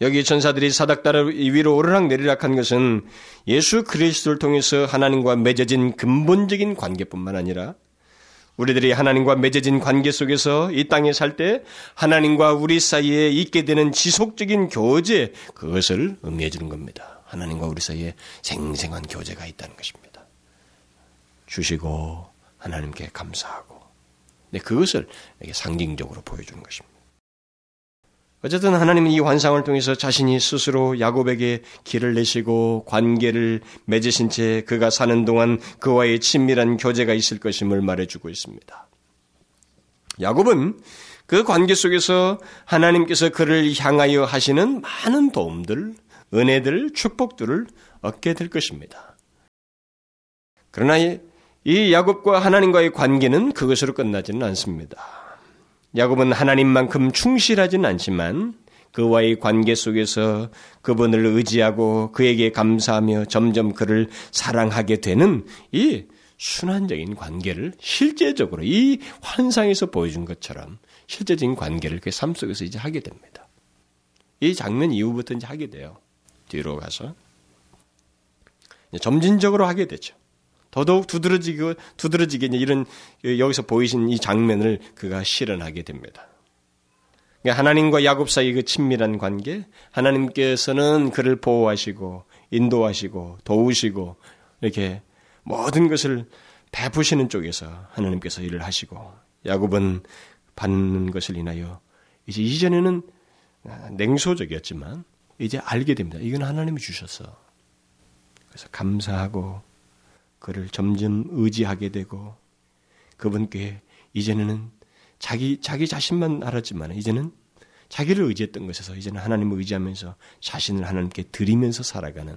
여기 천사들이 사닥다리 위로 오르락 내리락 한 것은 예수 그리스도를 통해서 하나님과 맺어진 근본적인 관계뿐만 아니라 우리들이 하나님과 맺어진 관계 속에서 이 땅에 살 때 하나님과 우리 사이에 있게 되는 지속적인 교제 그것을 의미해 주는 겁니다. 하나님과 우리 사이에 생생한 교제가 있다는 것입니다. 주시고 하나님께 감사하고 네, 그것을 상징적으로 보여주는 것입니다. 어쨌든 하나님은 이 환상을 통해서 자신이 스스로 야곱에게 길을 내시고 관계를 맺으신 채 그가 사는 동안 그와의 친밀한 교제가 있을 것임을 말해주고 있습니다. 야곱은 그 관계 속에서 하나님께서 그를 향하여 하시는 많은 도움들, 은혜들, 축복들을 얻게 될 것입니다. 그러나 이 야곱과 하나님과의 관계는 그것으로 끝나지는 않습니다. 야곱은 하나님만큼 충실하지는 않지만 그와의 관계 속에서 그분을 의지하고 그에게 감사하며 점점 그를 사랑하게 되는 이 순환적인 관계를 실제적으로 이 환상에서 보여준 것처럼 실제적인 관계를 그 삶 속에서 이제 하게 됩니다. 이 장면 이후부터 이제 하게 돼요. 뒤로 가서. 점진적으로 하게 되죠. 더더욱 두드러지고 두드러지게 이런 여기서 보이신 이 장면을 그가 실현하게 됩니다. 그러니까 하나님과 야곱 사이 그 친밀한 관계, 하나님께서는 그를 보호하시고 인도하시고 도우시고 이렇게 모든 것을 베푸시는 쪽에서 하나님께서 일을 하시고 야곱은 받는 것을 인하여 이제 이전에는 냉소적이었지만 이제 알게 됩니다. 이건 하나님이 주셨어. 그래서 감사하고 그를 점점 의지하게 되고 그분께 이제는 자기 자기 자신만 알았지만 이제는 자기를 의지했던 것에서 이제는 하나님을 의지하면서 자신을 하나님께 드리면서 살아가는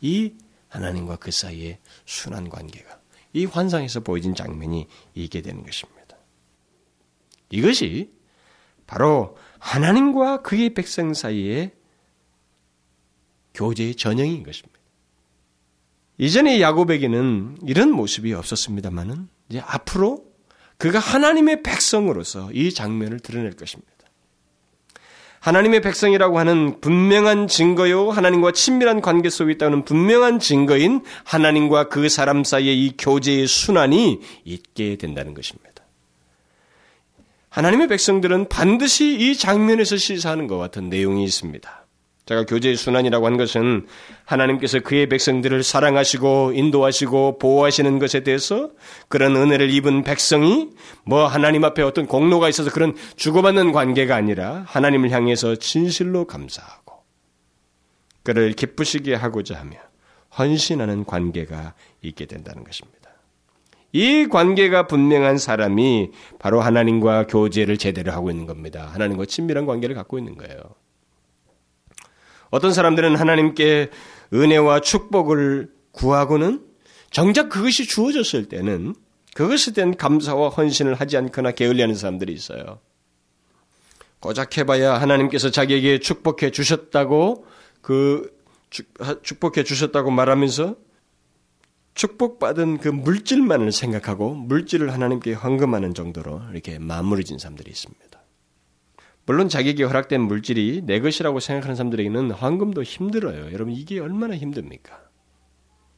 이 하나님과 그 사이의 순한 관계가 이 환상에서 보여진 장면이 있게 되는 것입니다. 이것이 바로 하나님과 그의 백성 사이의 교제의 전형인 것입니다. 이전에 야곱에게는 이런 모습이 없었습니다만은 이제 앞으로 그가 하나님의 백성으로서 이 장면을 드러낼 것입니다. 하나님의 백성이라고 하는 분명한 증거요, 하나님과 친밀한 관계 속에 있다는 분명한 증거인 하나님과 그 사람 사이의 이 교제의 순환이 있게 된다는 것입니다. 하나님의 백성들은 반드시 이 장면에서 시사하는 것 같은 내용이 있습니다. 제가 교제의 순환이라고 하는 것은 하나님께서 그의 백성들을 사랑하시고 인도하시고 보호하시는 것에 대해서 그런 은혜를 입은 백성이 뭐 하나님 앞에 어떤 공로가 있어서 그런 주고받는 관계가 아니라 하나님을 향해서 진실로 감사하고 그를 기쁘시게 하고자 하며 헌신하는 관계가 있게 된다는 것입니다. 이 관계가 분명한 사람이 바로 하나님과 교제를 제대로 하고 있는 겁니다. 하나님과 친밀한 관계를 갖고 있는 거예요. 어떤 사람들은 하나님께 은혜와 축복을 구하고는 정작 그것이 주어졌을 때는 그것에 대한 감사와 헌신을 하지 않거나 게을리하는 사람들이 있어요. 고작 해봐야 하나님께서 자기에게 축복해 주셨다고 그 축복해 주셨다고 말하면서 축복받은 그 물질만을 생각하고 물질을 하나님께 헌금하는 정도로 이렇게 마무리 진 사람들이 있습니다. 물론 자기에게 허락된 물질이 내 것이라고 생각하는 사람들에게는 황금도 힘들어요. 여러분 이게 얼마나 힘듭니까?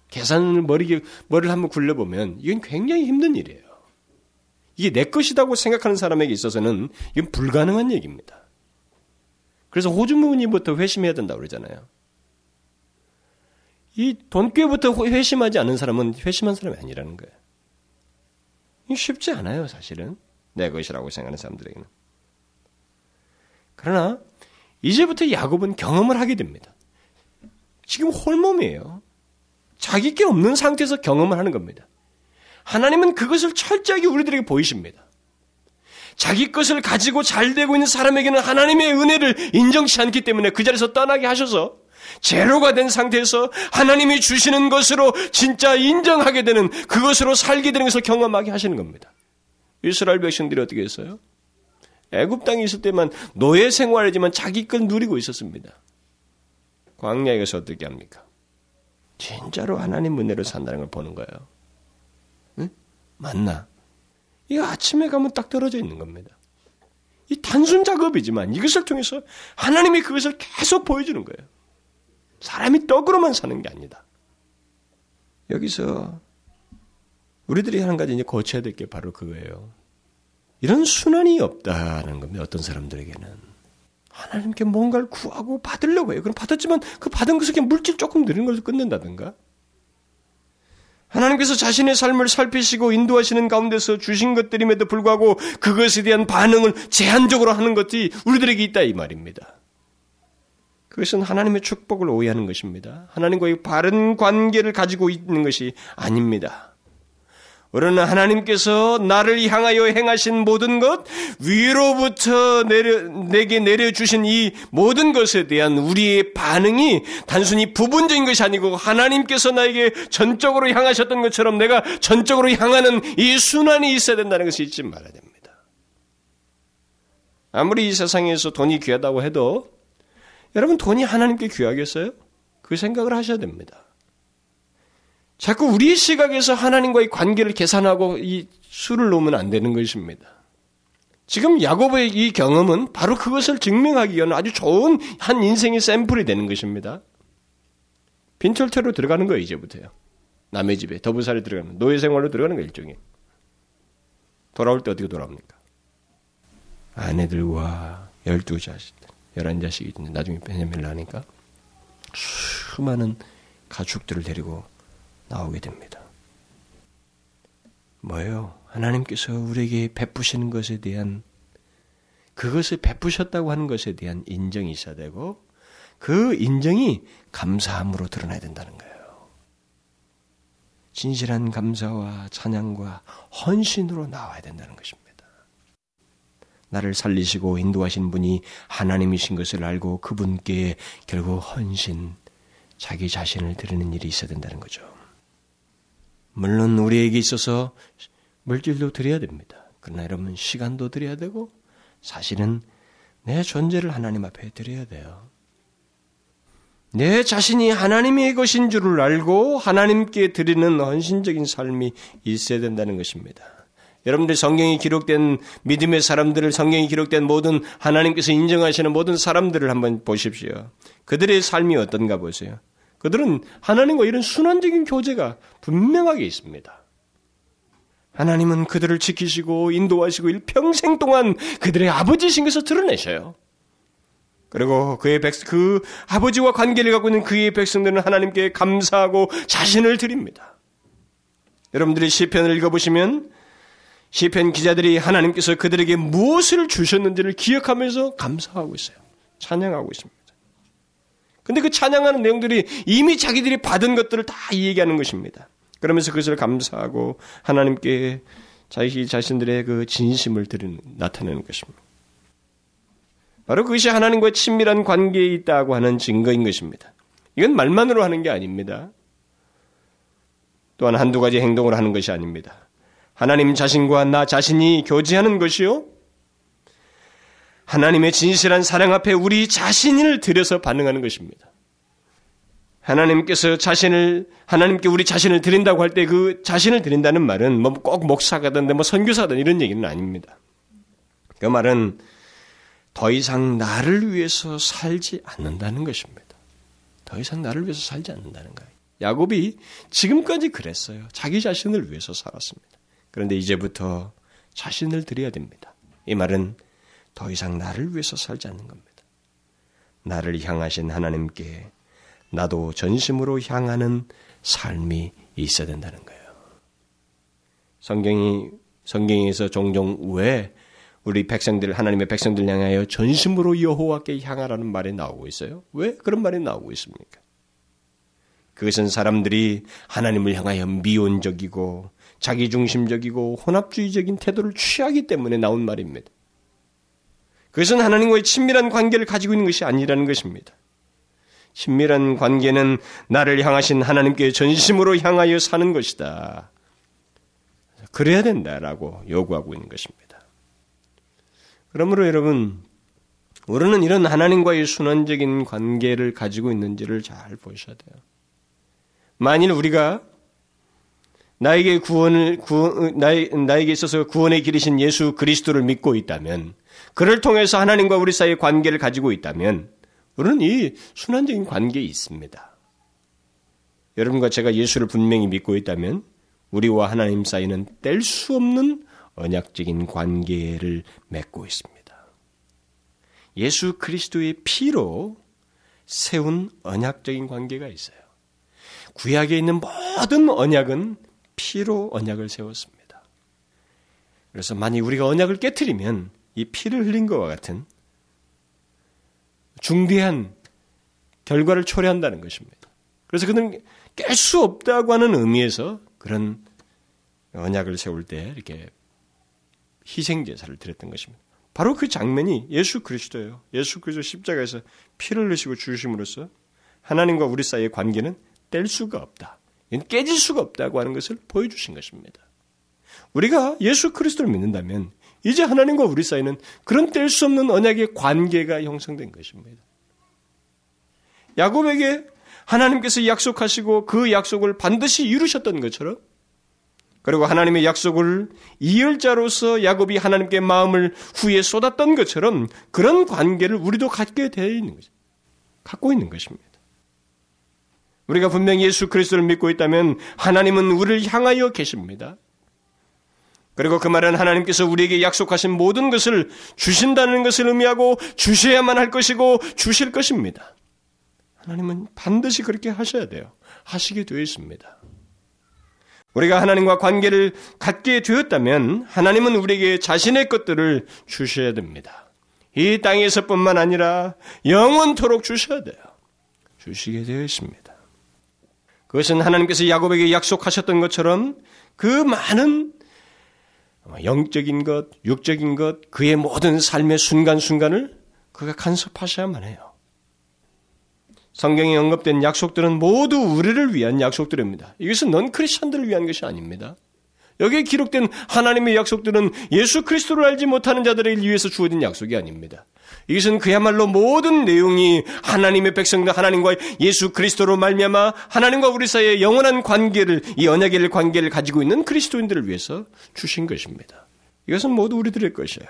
계산을 머리 머리를 한번 굴려보면 이건 굉장히 힘든 일이에요. 이게 내 것이라고 생각하는 사람에게 있어서는 이건 불가능한 얘기입니다. 그래서 호주머니부터 회심해야 된다고 그러잖아요. 이 돈꾀부터 회심하지 않는 사람은 회심한 사람이 아니라는 거예요. 쉽지 않아요, 사실은. 내 것이라고 생각하는 사람들에게는. 그러나 이제부터 야곱은 경험을 하게 됩니다. 지금 홀몸이에요. 자기 게 없는 상태에서 경험을 하는 겁니다. 하나님은 그것을 철저하게 우리들에게 보이십니다. 자기 것을 가지고 잘 되고 있는 사람에게는 하나님의 은혜를 인정치 않기 때문에 그 자리에서 떠나게 하셔서 제로가 된 상태에서 하나님이 주시는 것으로 진짜 인정하게 되는 그것으로 살게 되는 것을 경험하게 하시는 겁니다. 이스라엘 백성들이 어떻게 했어요? 애굽 땅에 있을 때만 노예 생활이지만 자기 것 누리고 있었습니다. 광야에 가서 어떻게 합니까? 진짜로 하나님 은혜로 산다는 걸 보는 거예요. 응? 맞나? 이거 아침에 가면 딱 떨어져 있는 겁니다. 이 단순 작업이지만 이것을 통해서 하나님이 그것을 계속 보여주는 거예요. 사람이 떡으로만 사는 게 아니다. 여기서 우리들이 한 가지 이제 고쳐야 될 게 바로 그거예요. 이런 순환이 없다는 겁니다. 어떤 사람들에게는. 하나님께 뭔가를 구하고 받으려고 해요. 그럼 받았지만 그 받은 그냥 물질 조금 드리는 걸로 끝낸다든가. 하나님께서 자신의 삶을 살피시고 인도하시는 가운데서 주신 것들임에도 불구하고 그것에 대한 반응을 제한적으로 하는 것이 우리들에게 있다 이 말입니다. 그것은 하나님의 축복을 오해하는 것입니다. 하나님과의 바른 관계를 가지고 있는 것이 아닙니다. 그러나 하나님께서 나를 향하여 행하신 모든 것, 위로부터 내려, 내게 내려주신 이 모든 것에 대한 우리의 반응이 단순히 부분적인 것이 아니고 하나님께서 나에게 전적으로 향하셨던 것처럼 내가 전적으로 향하는 이 순환이 있어야 된다는 것을 잊지 말아야 됩니다. 아무리 이 세상에서 돈이 귀하다고 해도 여러분 돈이 하나님께 귀하겠어요? 그 생각을 하셔야 됩니다. 자꾸 우리 시각에서 하나님과의 관계를 계산하고 이 수를 놓으면 안 되는 것입니다. 지금 야곱의 이 경험은 바로 그것을 증명하기 위한 아주 좋은 한 인생의 샘플이 되는 것입니다. 빈철태로 들어가는 거예요, 이제부터요. 남의 집에 더부살에 들어가는 노예 생활로 들어가는 거예요, 일종의. 돌아올 때 어떻게 돌아옵니까? 아내들과 열두 자식, 열한 자식이 나중에 베냐민을 하니까 수많은 가축들을 데리고 나오게 됩니다. 뭐예요? 하나님께서 우리에게 베푸시는 것에 대한 그것을 베푸셨다고 하는 것에 대한 인정이 있어야 되고 그 인정이 감사함으로 드러나야 된다는 거예요. 진실한 감사와 찬양과 헌신으로 나와야 된다는 것입니다. 나를 살리시고 인도하신 분이 하나님이신 것을 알고 그분께 결국 헌신, 자기 자신을 드리는 일이 있어야 된다는 거죠. 물론 우리에게 있어서 물질도 드려야 됩니다. 그러나 여러분 시간도 드려야 되고 사실은 내 존재를 하나님 앞에 드려야 돼요. 내 자신이 하나님의 것인 줄을 알고 하나님께 드리는 헌신적인 삶이 있어야 된다는 것입니다. 여러분들 성경이 기록된 믿음의 사람들을 성경이 기록된 모든 하나님께서 인정하시는 모든 사람들을 한번 보십시오. 그들의 삶이 어떤가 보세요. 그들은 하나님과 이런 순환적인 교제가 분명하게 있습니다. 하나님은 그들을 지키시고 인도하시고 일평생 동안 그들의 아버지신 것을 드러내셔요. 그리고 그의 백, 그 아버지와 관계를 갖고 있는 그의 백성들은 하나님께 감사하고 자신을 드립니다. 여러분들이 시편을 읽어보시면 시편 기자들이 하나님께서 그들에게 무엇을 주셨는지를 기억하면서 감사하고 있어요. 찬양하고 있습니다. 근데 그 찬양하는 내용들이 이미 자기들이 받은 것들을 다 얘기하는 것입니다. 그러면서 그것을 감사하고 하나님께 자기 자신들의 그 진심을 드리는, 나타내는 것입니다. 바로 그것이 하나님과의 친밀한 관계에 있다고 하는 증거인 것입니다. 이건 말만으로 하는 게 아닙니다. 또한 한두 가지 행동을 하는 것이 아닙니다. 하나님 자신과 나 자신이 교제하는 것이요. 하나님의 진실한 사랑 앞에 우리 자신을 들여서 반응하는 것입니다. 하나님께서 자신을 하나님께 우리 자신을 드린다고 할 때 그 자신을 드린다는 말은 뭐 꼭 목사가든 뭐 선교사든 이런 얘기는 아닙니다. 그 말은 더 이상 나를 위해서 살지 않는다는 것입니다. 더 이상 나를 위해서 살지 않는다는 거예요. 야곱이 지금까지 그랬어요. 자기 자신을 위해서 살았습니다. 그런데 이제부터 자신을 드려야 됩니다. 이 말은 더 이상 나를 위해서 살지 않는 겁니다. 나를 향하신 하나님께 나도 전심으로 향하는 삶이 있어야 된다는 거예요. 성경이 성경에서 종종 왜 우리 백성들 하나님의 백성들 향하여 전심으로 여호와께 향하라는 말이 나오고 있어요? 왜 그런 말이 나오고 있습니까? 그것은 사람들이 하나님을 향하여 미온적이고 자기중심적이고 혼합주의적인 태도를 취하기 때문에 나온 말입니다. 그것은 하나님과의 친밀한 관계를 가지고 있는 것이 아니라는 것입니다. 친밀한 관계는 나를 향하신 하나님께 전심으로 향하여 사는 것이다. 그래야 된다라고 요구하고 있는 것입니다. 그러므로 여러분, 우리는 이런 하나님과의 순환적인 관계를 가지고 있는지를 잘 보셔야 돼요. 만일 우리가 나에게 구원을 구, 나에, 나에게 있어서 구원의 길이신 예수 그리스도를 믿고 있다면 그를 통해서 하나님과 우리 사이의 관계를 가지고 있다면 우리는 이 순환적인 관계에 있습니다. 여러분과 제가 예수를 분명히 믿고 있다면 우리와 하나님 사이는 뗄 수 없는 언약적인 관계를 맺고 있습니다. 예수 그리스도의 피로 세운 언약적인 관계가 있어요. 구약에 있는 모든 언약은 피로 언약을 세웠습니다. 그래서 만약 우리가 언약을 깨뜨리면 이 피를 흘린 것과 같은 중대한 결과를 초래한다는 것입니다. 그래서 그는 깰 수 없다고 하는 의미에서 그런 언약을 세울 때 이렇게 희생제사를 드렸던 것입니다. 바로 그 장면이 예수 그리스도예요. 예수 그리스도 십자가에서 피를 흘리시고 주심으로써 하나님과 우리 사이의 관계는 뗄 수가 없다. 깨질 수가 없다고 하는 것을 보여주신 것입니다. 우리가 예수 그리스도를 믿는다면 이제 하나님과 우리 사이는 그런 뗄 수 없는 언약의 관계가 형성된 것입니다. 야곱에게 하나님께서 약속하시고 그 약속을 반드시 이루셨던 것처럼 그리고 하나님의 약속을 이열자로서 야곱이 하나님께 마음을 후에 쏟았던 것처럼 그런 관계를 우리도 갖게 되어 있는 거죠. 갖고 있는 것입니다. 우리가 분명히 예수 그리스도를 믿고 있다면 하나님은 우리를 향하여 계십니다. 그리고 그 말은 하나님께서 우리에게 약속하신 모든 것을 주신다는 것을 의미하고 주셔야만 할 것이고 주실 것입니다. 하나님은 반드시 그렇게 하셔야 돼요. 하시게 되어 있습니다. 우리가 하나님과 관계를 갖게 되었다면 하나님은 우리에게 자신의 것들을 주셔야 됩니다. 이 땅에서뿐만 아니라 영원토록 주셔야 돼요. 주시게 되어 있습니다. 그것은 하나님께서 야곱에게 약속하셨던 것처럼 그 많은 영적인 것, 육적인 것, 그의 모든 삶의 순간순간을 그가 간섭하셔야만 해요. 성경에 언급된 약속들은 모두 우리를 위한 약속들입니다. 이것은 넌 크리스천들을 위한 것이 아닙니다. 여기에 기록된 하나님의 약속들은 예수 그리스도를 알지 못하는 자들을 위해서 주어진 약속이 아닙니다. 이것은 그야말로 모든 내용이 하나님의 백성들 하나님과 예수 그리스도로 말미암아 하나님과 우리 사이의 영원한 관계를 이 언약의 관계를 가지고 있는 그리스도인들을 위해서 주신 것입니다. 이것은 모두 우리들의 것이에요.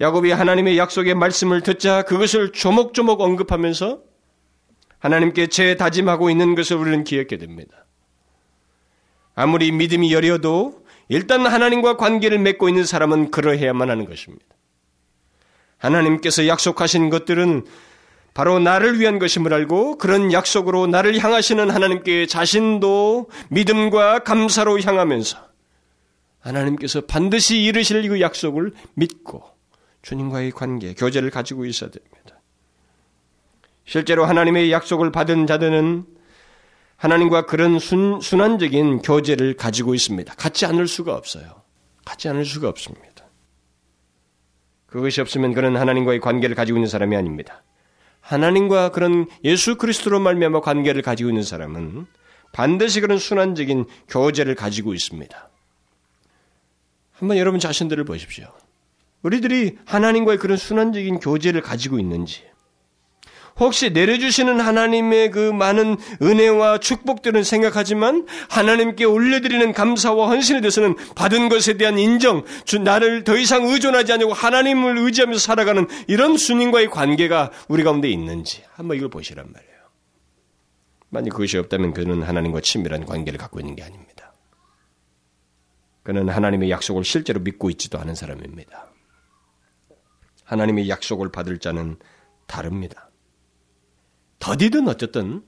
야곱이 하나님의 약속의 말씀을 듣자 그것을 조목조목 언급하면서 하나님께 재다짐하고 있는 것을 우리는 기억게 됩니다. 아무리 믿음이 여려도 일단 하나님과 관계를 맺고 있는 사람은 그러해야만 하는 것입니다. 하나님께서 약속하신 것들은 바로 나를 위한 것임을 알고 그런 약속으로 나를 향하시는 하나님께 자신도 믿음과 감사로 향하면서 하나님께서 반드시 이루실 그 약속을 믿고 주님과의 관계, 교제를 가지고 있어야 됩니다. 실제로 하나님의 약속을 받은 자들은 하나님과 그런 순, 순환적인 교제를 가지고 있습니다. 갖지 않을 수가 없어요. 갖지 않을 수가 없습니다. 그것이 없으면 그는 하나님과의 관계를 가지고 있는 사람이 아닙니다. 하나님과 그런 예수 그리스도로 말미암아 관계를 가지고 있는 사람은 반드시 그런 순환적인 교제를 가지고 있습니다. 한번 여러분 자신들을 보십시오. 우리들이 하나님과의 그런 순환적인 교제를 가지고 있는지, 혹시 내려주시는 하나님의 그 많은 은혜와 축복들은 생각하지만 하나님께 올려드리는 감사와 헌신에 대해서는 받은 것에 대한 인정, 나를 더 이상 의존하지 않고 하나님을 의지하면서 살아가는 이런 주님과의 관계가 우리 가운데 있는지 한번 이걸 보시란 말이에요. 만약 그것이 없다면 그는 하나님과 친밀한 관계를 갖고 있는 게 아닙니다. 그는 하나님의 약속을 실제로 믿고 있지도 않은 사람입니다. 하나님의 약속을 받을 자는 다릅니다. 더디든 어쨌든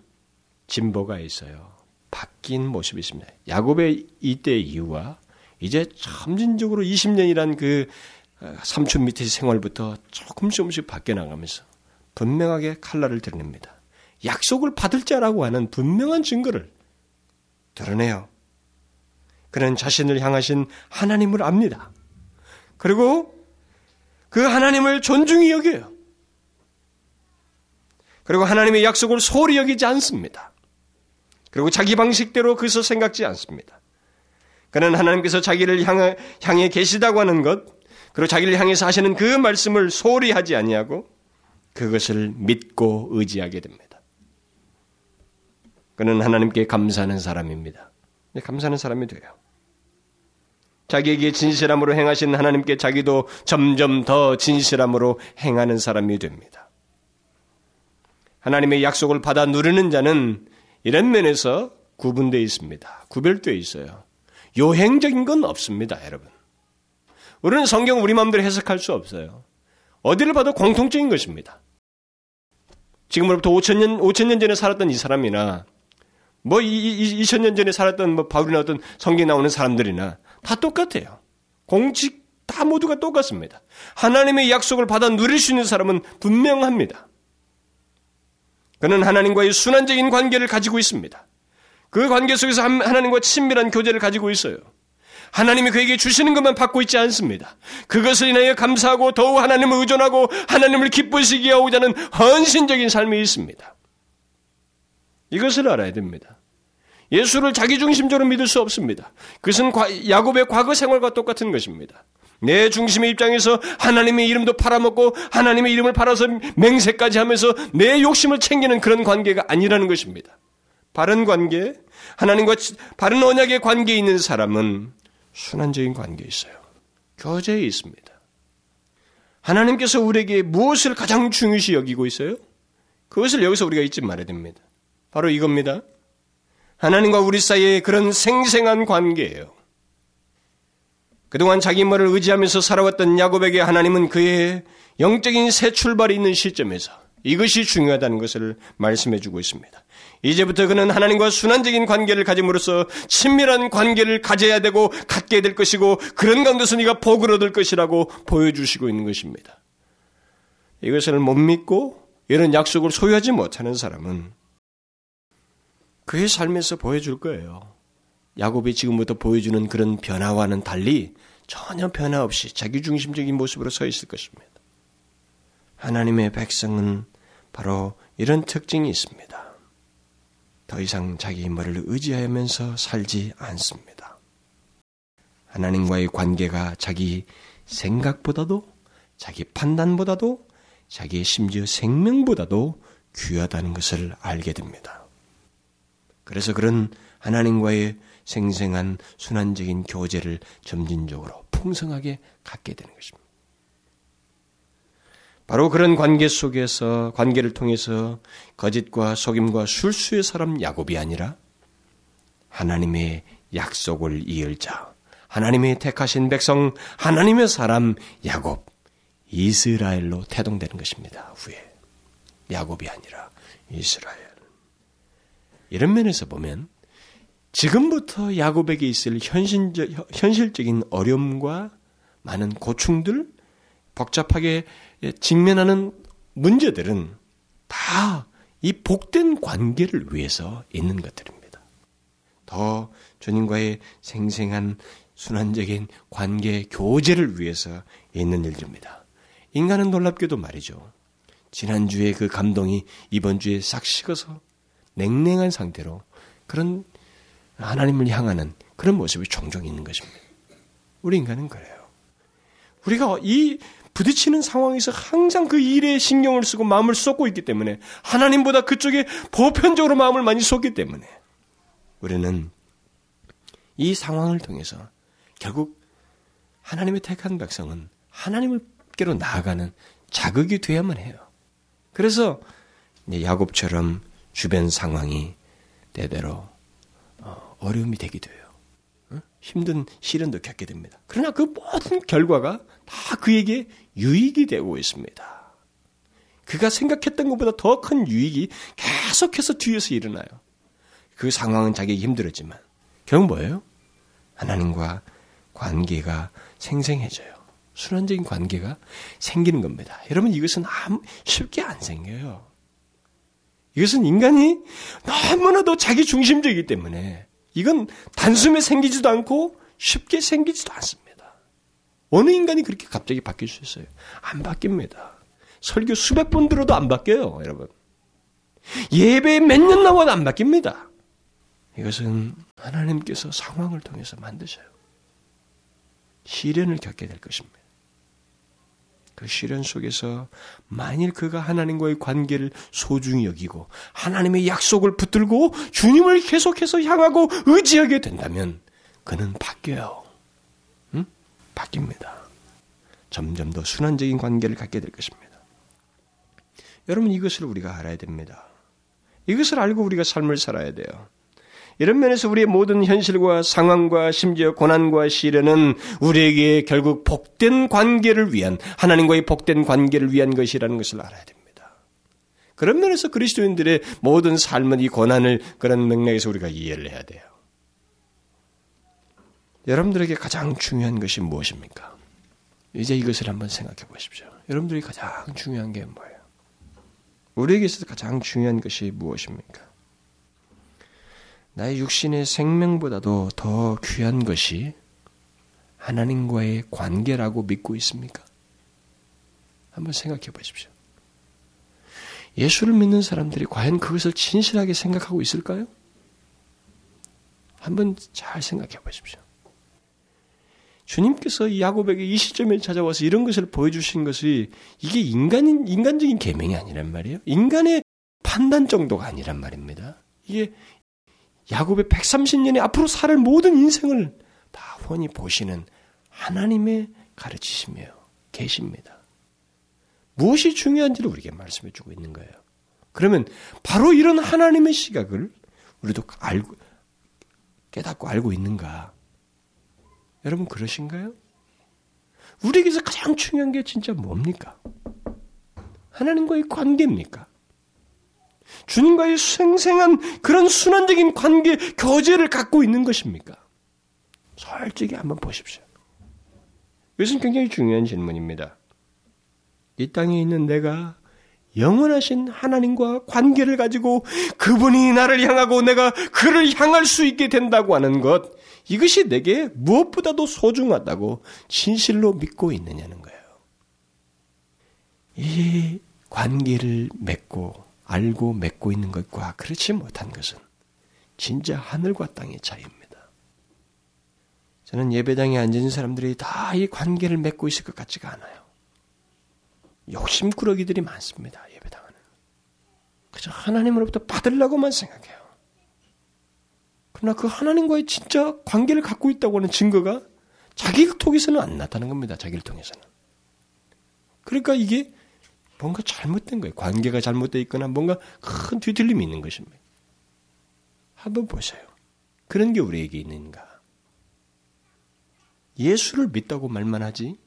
진보가 있어요. 바뀐 모습이 있습니다. 야곱의 이때 이후와 이제 점진적으로 20년이란 그 어, 삼촌 밑의 생활부터 조금씩 조금씩 바뀌어 나가면서 분명하게 칼날을 드러냅니다. 약속을 받을 자라고 하는 분명한 증거를 드러내요. 그는 자신을 향하신 하나님을 압니다. 그리고 그 하나님을 존중히 여겨요. 그리고 하나님의 약속을 소홀히 여기지 않습니다. 그리고 자기 방식대로 그것을 생각지 않습니다. 그는 하나님께서 자기를 향해, 향해 계시다고 하는 것, 그리고 자기를 향해서 하시는 그 말씀을 소홀히 하지 아니하고 그것을 믿고 의지하게 됩니다. 그는 하나님께 감사하는 사람입니다. 네, 감사하는 사람이 돼요. 자기에게 진실함으로 행하신 하나님께 자기도 점점 더 진실함으로 행하는 사람이 됩니다. 하나님의 약속을 받아 누리는 자는 이런 면에서 구분되어 있습니다. 구별되어 있어요. 요행적인 건 없습니다, 여러분. 우리는 성경 우리 마음대로 해석할 수 없어요. 어디를 봐도 공통적인 것입니다. 지금으로부터 5천년, 5천년 전에 살았던 이 사람이나, 뭐, 2천년 전에 살았던 뭐, 바울이나 어떤 성경에 나오는 사람들이나, 다 똑같아요. 공식, 다 모두가 똑같습니다. 하나님의 약속을 받아 누릴 수 있는 사람은 분명합니다. 그는 하나님과의 순환적인 관계를 가지고 있습니다. 그 관계 속에서 하나님과 친밀한 교제를 가지고 있어요. 하나님이 그에게 주시는 것만 받고 있지 않습니다. 그것을 인하여 감사하고 더욱 하나님을 의존하고 하나님을 기쁘시게 하고자 하는 헌신적인 삶이 있습니다. 이것을 알아야 됩니다. 예수를 자기중심적으로 믿을 수 없습니다. 그것은 야곱의 과거 생활과 똑같은 것입니다. 내 중심의 입장에서 하나님의 이름도 팔아먹고 하나님의 이름을 팔아서 맹세까지 하면서 내 욕심을 챙기는 그런 관계가 아니라는 것입니다. 바른 관계, 하나님과 바른 언약의 관계에 있는 사람은 순환적인 관계에 있어요. 교제에 있습니다. 하나님께서 우리에게 무엇을 가장 중요시 여기고 있어요? 그것을 여기서 우리가 잊지 말아야 됩니다. 바로 이겁니다. 하나님과 우리 사이의 그런 생생한 관계예요. 그동안 자기 말을 의지하면서 살아왔던 야곱에게 하나님은 그의 영적인 새 출발이 있는 시점에서 이것이 중요하다는 것을 말씀해 주고 있습니다. 이제부터 그는 하나님과 순환적인 관계를 가짐으로써 친밀한 관계를 가져야 되고 갖게 될 것이고 그런 가운데서 네가 복을 얻을 것이라고 보여주시고 있는 것입니다. 이것을 못 믿고 이런 약속을 소유하지 못하는 사람은 그의 삶에서 보여줄 거예요. 야곱이 지금부터 보여주는 그런 변화와는 달리 전혀 변화 없이 자기중심적인 모습으로 서 있을 것입니다. 하나님의 백성은 바로 이런 특징이 있습니다. 더 이상 자기 힘을 의지하면서 살지 않습니다. 하나님과의 관계가 자기 생각보다도 자기 판단보다도 자기의 심지어 생명보다도 귀하다는 것을 알게 됩니다. 그래서 그런 하나님과의 생생한 순환적인 교제를 점진적으로 풍성하게 갖게 되는 것입니다. 바로 그런 관계 속에서 관계를 통해서 거짓과 속임과 술수의 사람 야곱이 아니라 하나님의 약속을 이을 자, 하나님의 택하신 백성, 하나님의 사람 야곱, 이스라엘로 태동되는 것입니다. 후에 야곱이 아니라 이스라엘. 이런 면에서 보면 지금부터 야곱에게 있을 현실적, 현실적인 어려움과 많은 고충들, 복잡하게 직면하는 문제들은 다 이 복된 관계를 위해서 있는 것들입니다. 더 주님과의 생생한 순환적인 관계 교제를 위해서 있는 일들입니다. 인간은 놀랍게도 말이죠. 지난주에 그 감동이 이번 주에 싹 식어서 냉랭한 상태로 그런 하나님을 향하는 그런 모습이 종종 있는 것입니다. 우리 인간은 그래요. 우리가 이 부딪히는 상황에서 항상 그 일에 신경을 쓰고 마음을 쏟고 있기 때문에 하나님보다 그쪽에 보편적으로 마음을 많이 쏟기 때문에 우리는 이 상황을 통해서 결국 하나님의 택한 백성은 하나님께로 나아가는 자극이 돼야만 해요. 그래서 야곱처럼 주변 상황이 때대로 어, 어려움이 되기도 해요. 힘든 시련도 겪게 됩니다. 그러나 그 모든 결과가 다 그에게 유익이 되고 있습니다. 그가 생각했던 것보다 더 큰 유익이 계속해서 뒤에서 일어나요. 그 상황은 자기에게 힘들었지만 결국 뭐예요? 하나님과 관계가 생생해져요. 순환적인 관계가 생기는 겁니다. 여러분 이것은 쉽게 안 생겨요. 이것은 인간이 너무나도 자기 중심적이기 때문에 이건 단숨에 생기지도 않고 쉽게 생기지도 않습니다. 어느 인간이 그렇게 갑자기 바뀔 수 있어요? 안 바뀝니다. 설교 수백 번 들어도 안 바뀌어요, 여러분. 예배 몇 년 나와도 안 바뀝니다. 이것은 하나님께서 상황을 통해서 만드셔요. 시련을 겪게 될 것입니다. 그 시련 속에서 만일 그가 하나님과의 관계를 소중히 여기고 하나님의 약속을 붙들고 주님을 계속해서 향하고 의지하게 된다면 그는 바뀌어요. 응? 바뀝니다. 점점 더 순환적인 관계를 갖게 될 것입니다. 여러분 이것을 우리가 알아야 됩니다. 이것을 알고 우리가 삶을 살아야 돼요. 이런 면에서 우리의 모든 현실과 상황과 심지어 고난과 시련은 우리에게 결국 복된 관계를 위한 하나님과의 복된 관계를 위한 것이라는 것을 알아야 됩니다. 그런 면에서 그리스도인들의 모든 삶은 이 고난을 그런 맥락에서 우리가 이해를 해야 돼요. 여러분들에게 가장 중요한 것이 무엇입니까? 이제 이것을 한번 생각해 보십시오. 여러분들이 가장 중요한 게 뭐예요? 우리에게 있어서 가장 중요한 것이 무엇입니까? 나의 육신의 생명보다도 더 귀한 것이 하나님과의 관계라고 믿고 있습니까? 한번 생각해 보십시오. 예수를 믿는 사람들이 과연 그것을 진실하게 생각하고 있을까요? 한번 잘 생각해 보십시오. 주님께서 야곱에게 이 시점에 찾아와서 이런 것을 보여주신 것이 이게 인간인, 인간적인 계명이 아니란 말이에요. 인간의 판단 정도가 아니란 말입니다. 이게 야곱의 130년이 앞으로 살 모든 인생을 다 훤히 보시는 하나님의 가르치시며 계십니다. 무엇이 중요한지를 우리에게 말씀해 주고 있는 거예요. 그러면 바로 이런 하나님의 시각을 우리도 알고, 깨닫고 알고 있는가? 여러분 그러신가요? 우리에게서 가장 중요한 게 진짜 뭡니까? 하나님과의 관계입니까? 주님과의 생생한 그런 순환적인 관계, 교제를 갖고 있는 것입니까? 솔직히 한번 보십시오. 이것은 굉장히 중요한 질문입니다. 이 땅에 있는 내가 영원하신 하나님과 관계를 가지고 그분이 나를 향하고 내가 그를 향할 수 있게 된다고 하는 것, 이것이 내게 무엇보다도 소중하다고 진실로 믿고 있느냐는 거예요. 이 관계를 맺고 알고 맺고 있는 것과 그렇지 못한 것은 진짜 하늘과 땅의 차이입니다. 저는 예배당에 앉은 사람들이 다 이 관계를 맺고 있을 것 같지가 않아요. 욕심꾸러기들이 많습니다. 예배당은. 그저 하나님으로부터 받으려고만 생각해요. 그러나 그 하나님과의 진짜 관계를 갖고 있다고 하는 증거가 자기를 통해서는 안 나타나는 겁니다. 자기를 통해서는. 그러니까 이게 뭔가 잘못된 거예요. 관계가 잘못되어 있거나 뭔가 큰 뒤틀림이 있는 것입니다. 한번 보세요. 그런 게 우리에게 있는가? 예수를 믿다고 말만 하지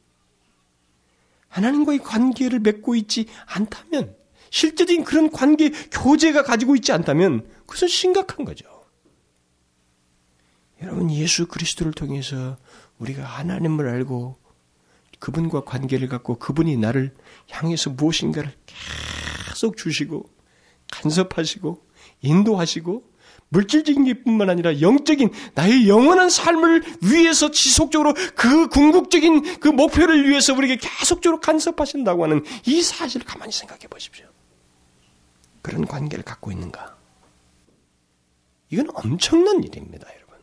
하나님과의 관계를 맺고 있지 않다면 실제적인 그런 관계 교제가 가지고 있지 않다면 그것은 심각한 거죠. 여러분 예수 그리스도를 통해서 우리가 하나님을 알고 그분과 관계를 갖고 그분이 나를 향해서 무엇인가를 계속 주시고 간섭하시고 인도하시고 물질적인 것뿐만 아니라 영적인 나의 영원한 삶을 위해서 지속적으로 그 궁극적인 그 목표를 위해서 우리에게 계속적으로 간섭하신다고 하는 이 사실을 가만히 생각해 보십시오. 그런 관계를 갖고 있는가? 이건 엄청난 일입니다, 여러분.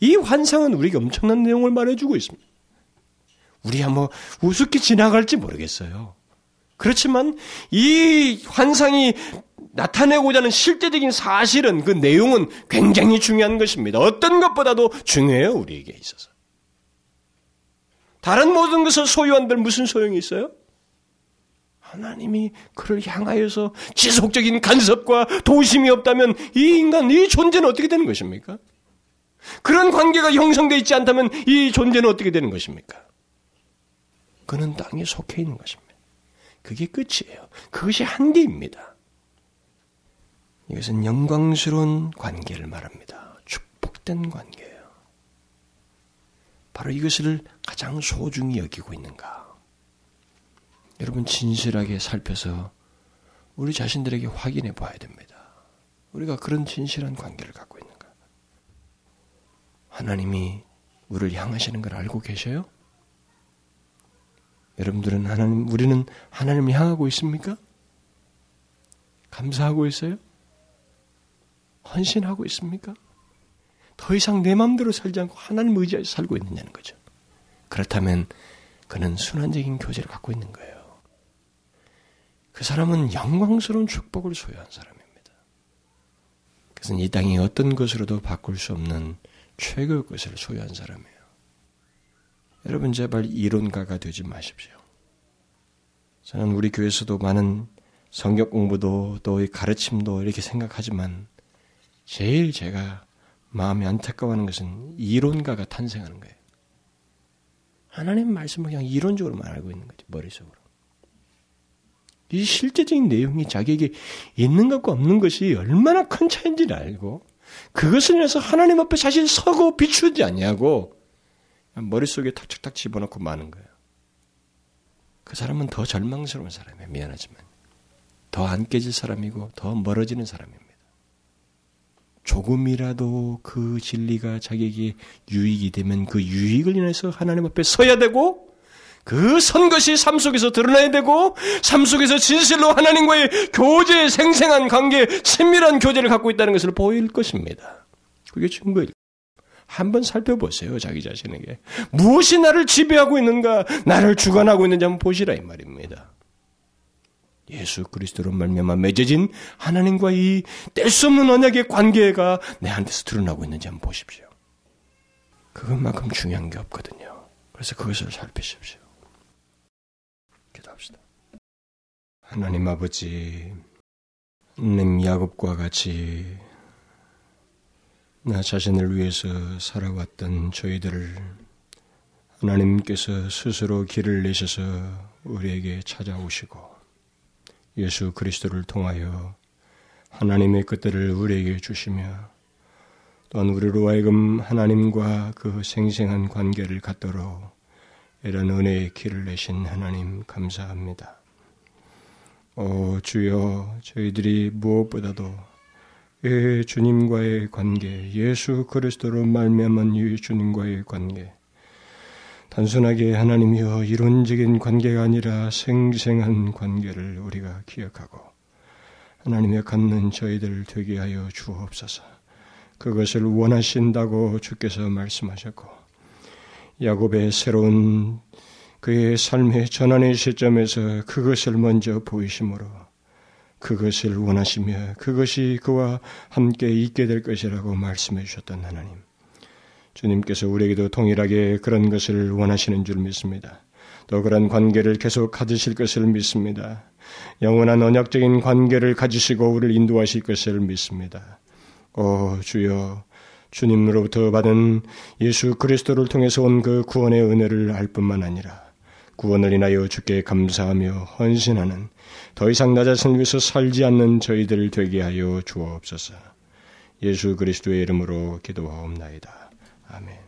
이 환상은 우리에게 엄청난 내용을 말해주고 있습니다. 우리야 뭐 우습게 지나갈지 모르겠어요. 그렇지만 이 환상이 나타내고자 하는 실제적인 사실은 그 내용은 굉장히 중요한 것입니다. 어떤 것보다도 중요해요, 우리에게 있어서. 다른 모든 것을 소유한들 무슨 소용이 있어요? 하나님이 그를 향하여서 지속적인 간섭과 도심이 없다면 이 인간, 이 존재는 어떻게 되는 것입니까? 그런 관계가 형성되어 있지 않다면 이 존재는 어떻게 되는 것입니까? 그는 땅에 속해 있는 것입니다. 그게 끝이에요. 그것이 한계입니다. 이것은 영광스러운 관계를 말합니다. 축복된 관계예요. 바로 이것을 가장 소중히 여기고 있는가? 여러분 진실하게 살펴서 우리 자신들에게 확인해 봐야 됩니다. 우리가 그런 진실한 관계를 갖고 있는가? 하나님이 우리를 향하시는 걸 알고 계셔요? 여러분들은 하나님, 우리는 하나님을 향하고 있습니까? 감사하고 있어요? 헌신하고 있습니까? 더 이상 내 마음대로 살지 않고 하나님 의지하여 살고 있느냐는 거죠. 그렇다면 그는 순환적인 교제를 갖고 있는 거예요. 그 사람은 영광스러운 축복을 소유한 사람입니다. 그것은 이 땅이 어떤 것으로도 바꿀 수 없는 최고의 것을 소유한 사람이에요. 여러분 제발 이론가가 되지 마십시오. 저는 우리 교회에서도 많은 성격 공부도 또 가르침도 이렇게 생각하지만 제일 제가 마음이 안타까워하는 것은 이론가가 탄생하는 거예요. 하나님 말씀을 그냥 이론적으로만 알고 있는 거죠. 머릿속으로. 이 실제적인 내용이 자기에게 있는 것과 없는 것이 얼마나 큰 차이인지를 알고 그것을 위해서 하나님 앞에 사실 서고 비추지 않냐고 머릿속에 탁탁탁 집어넣고 마는 거예요. 그 사람은 더 절망스러운 사람이에요. 미안하지만. 더 안 깨질 사람이고 더 멀어지는 사람입니다. 조금이라도 그 진리가 자기에게 유익이 되면 그 유익을 인해서 하나님 앞에 서야 되고 그 선 것이 삶 속에서 드러나야 되고 삶 속에서 진실로 하나님과의 교제 생생한 관계 친밀한 교제를 갖고 있다는 것을 보일 것입니다. 그게 증거일 한번 살펴보세요, 자기 자신에게. 무엇이 나를 지배하고 있는가, 나를 주관하고 있는지 한번 보시라, 이 말입니다. 예수 그리스도로 말미암아 맺어진 하나님과 이 뗄 수 없는 언약의 관계가 내한테서 드러나고 있는지 한번 보십시오. 그것만큼 중요한 게 없거든요. 그래서 그것을 살피십시오. 기도합시다. 하나님 아버지, 님 야곱과 같이 나 자신을 위해서 살아왔던 저희들을 하나님께서 스스로 길을 내셔서 우리에게 찾아오시고 예수 그리스도를 통하여 하나님의 것들을 우리에게 주시며 또한 우리로 하여금 하나님과 그 생생한 관계를 갖도록 이런 은혜의 길을 내신 하나님 감사합니다. 오 주여 저희들이 무엇보다도 이 주님과의 관계, 예수 그리스도로 말미암은 이 주님과의 관계, 단순하게 하나님이여 이론적인 관계가 아니라 생생한 관계를 우리가 기억하고 하나님의 갖는 저희들 되게 하여 주옵소서. 그것을 원하신다고 주께서 말씀하셨고 야곱의 새로운 그의 삶의 전환의 시점에서 그것을 먼저 보이심으로 그것을 원하시며 그것이 그와 함께 있게 될 것이라고 말씀해 주셨던 하나님. 주님께서 우리에게도 동일하게 그런 것을 원하시는 줄 믿습니다. 또 그런 관계를 계속 가지실 것을 믿습니다. 영원한 언약적인 관계를 가지시고 우리를 인도하실 것을 믿습니다. 오 주여 주님으로부터 받은 예수 그리스도를 통해서 온 그 구원의 은혜를 알 뿐만 아니라 구원을 인하여 주께 감사하며 헌신하는 더 이상 나 자신을 위해서 살지 않는 저희들 되게 하여 주옵소서. 예수 그리스도의 이름으로 기도하옵나이다. 아멘.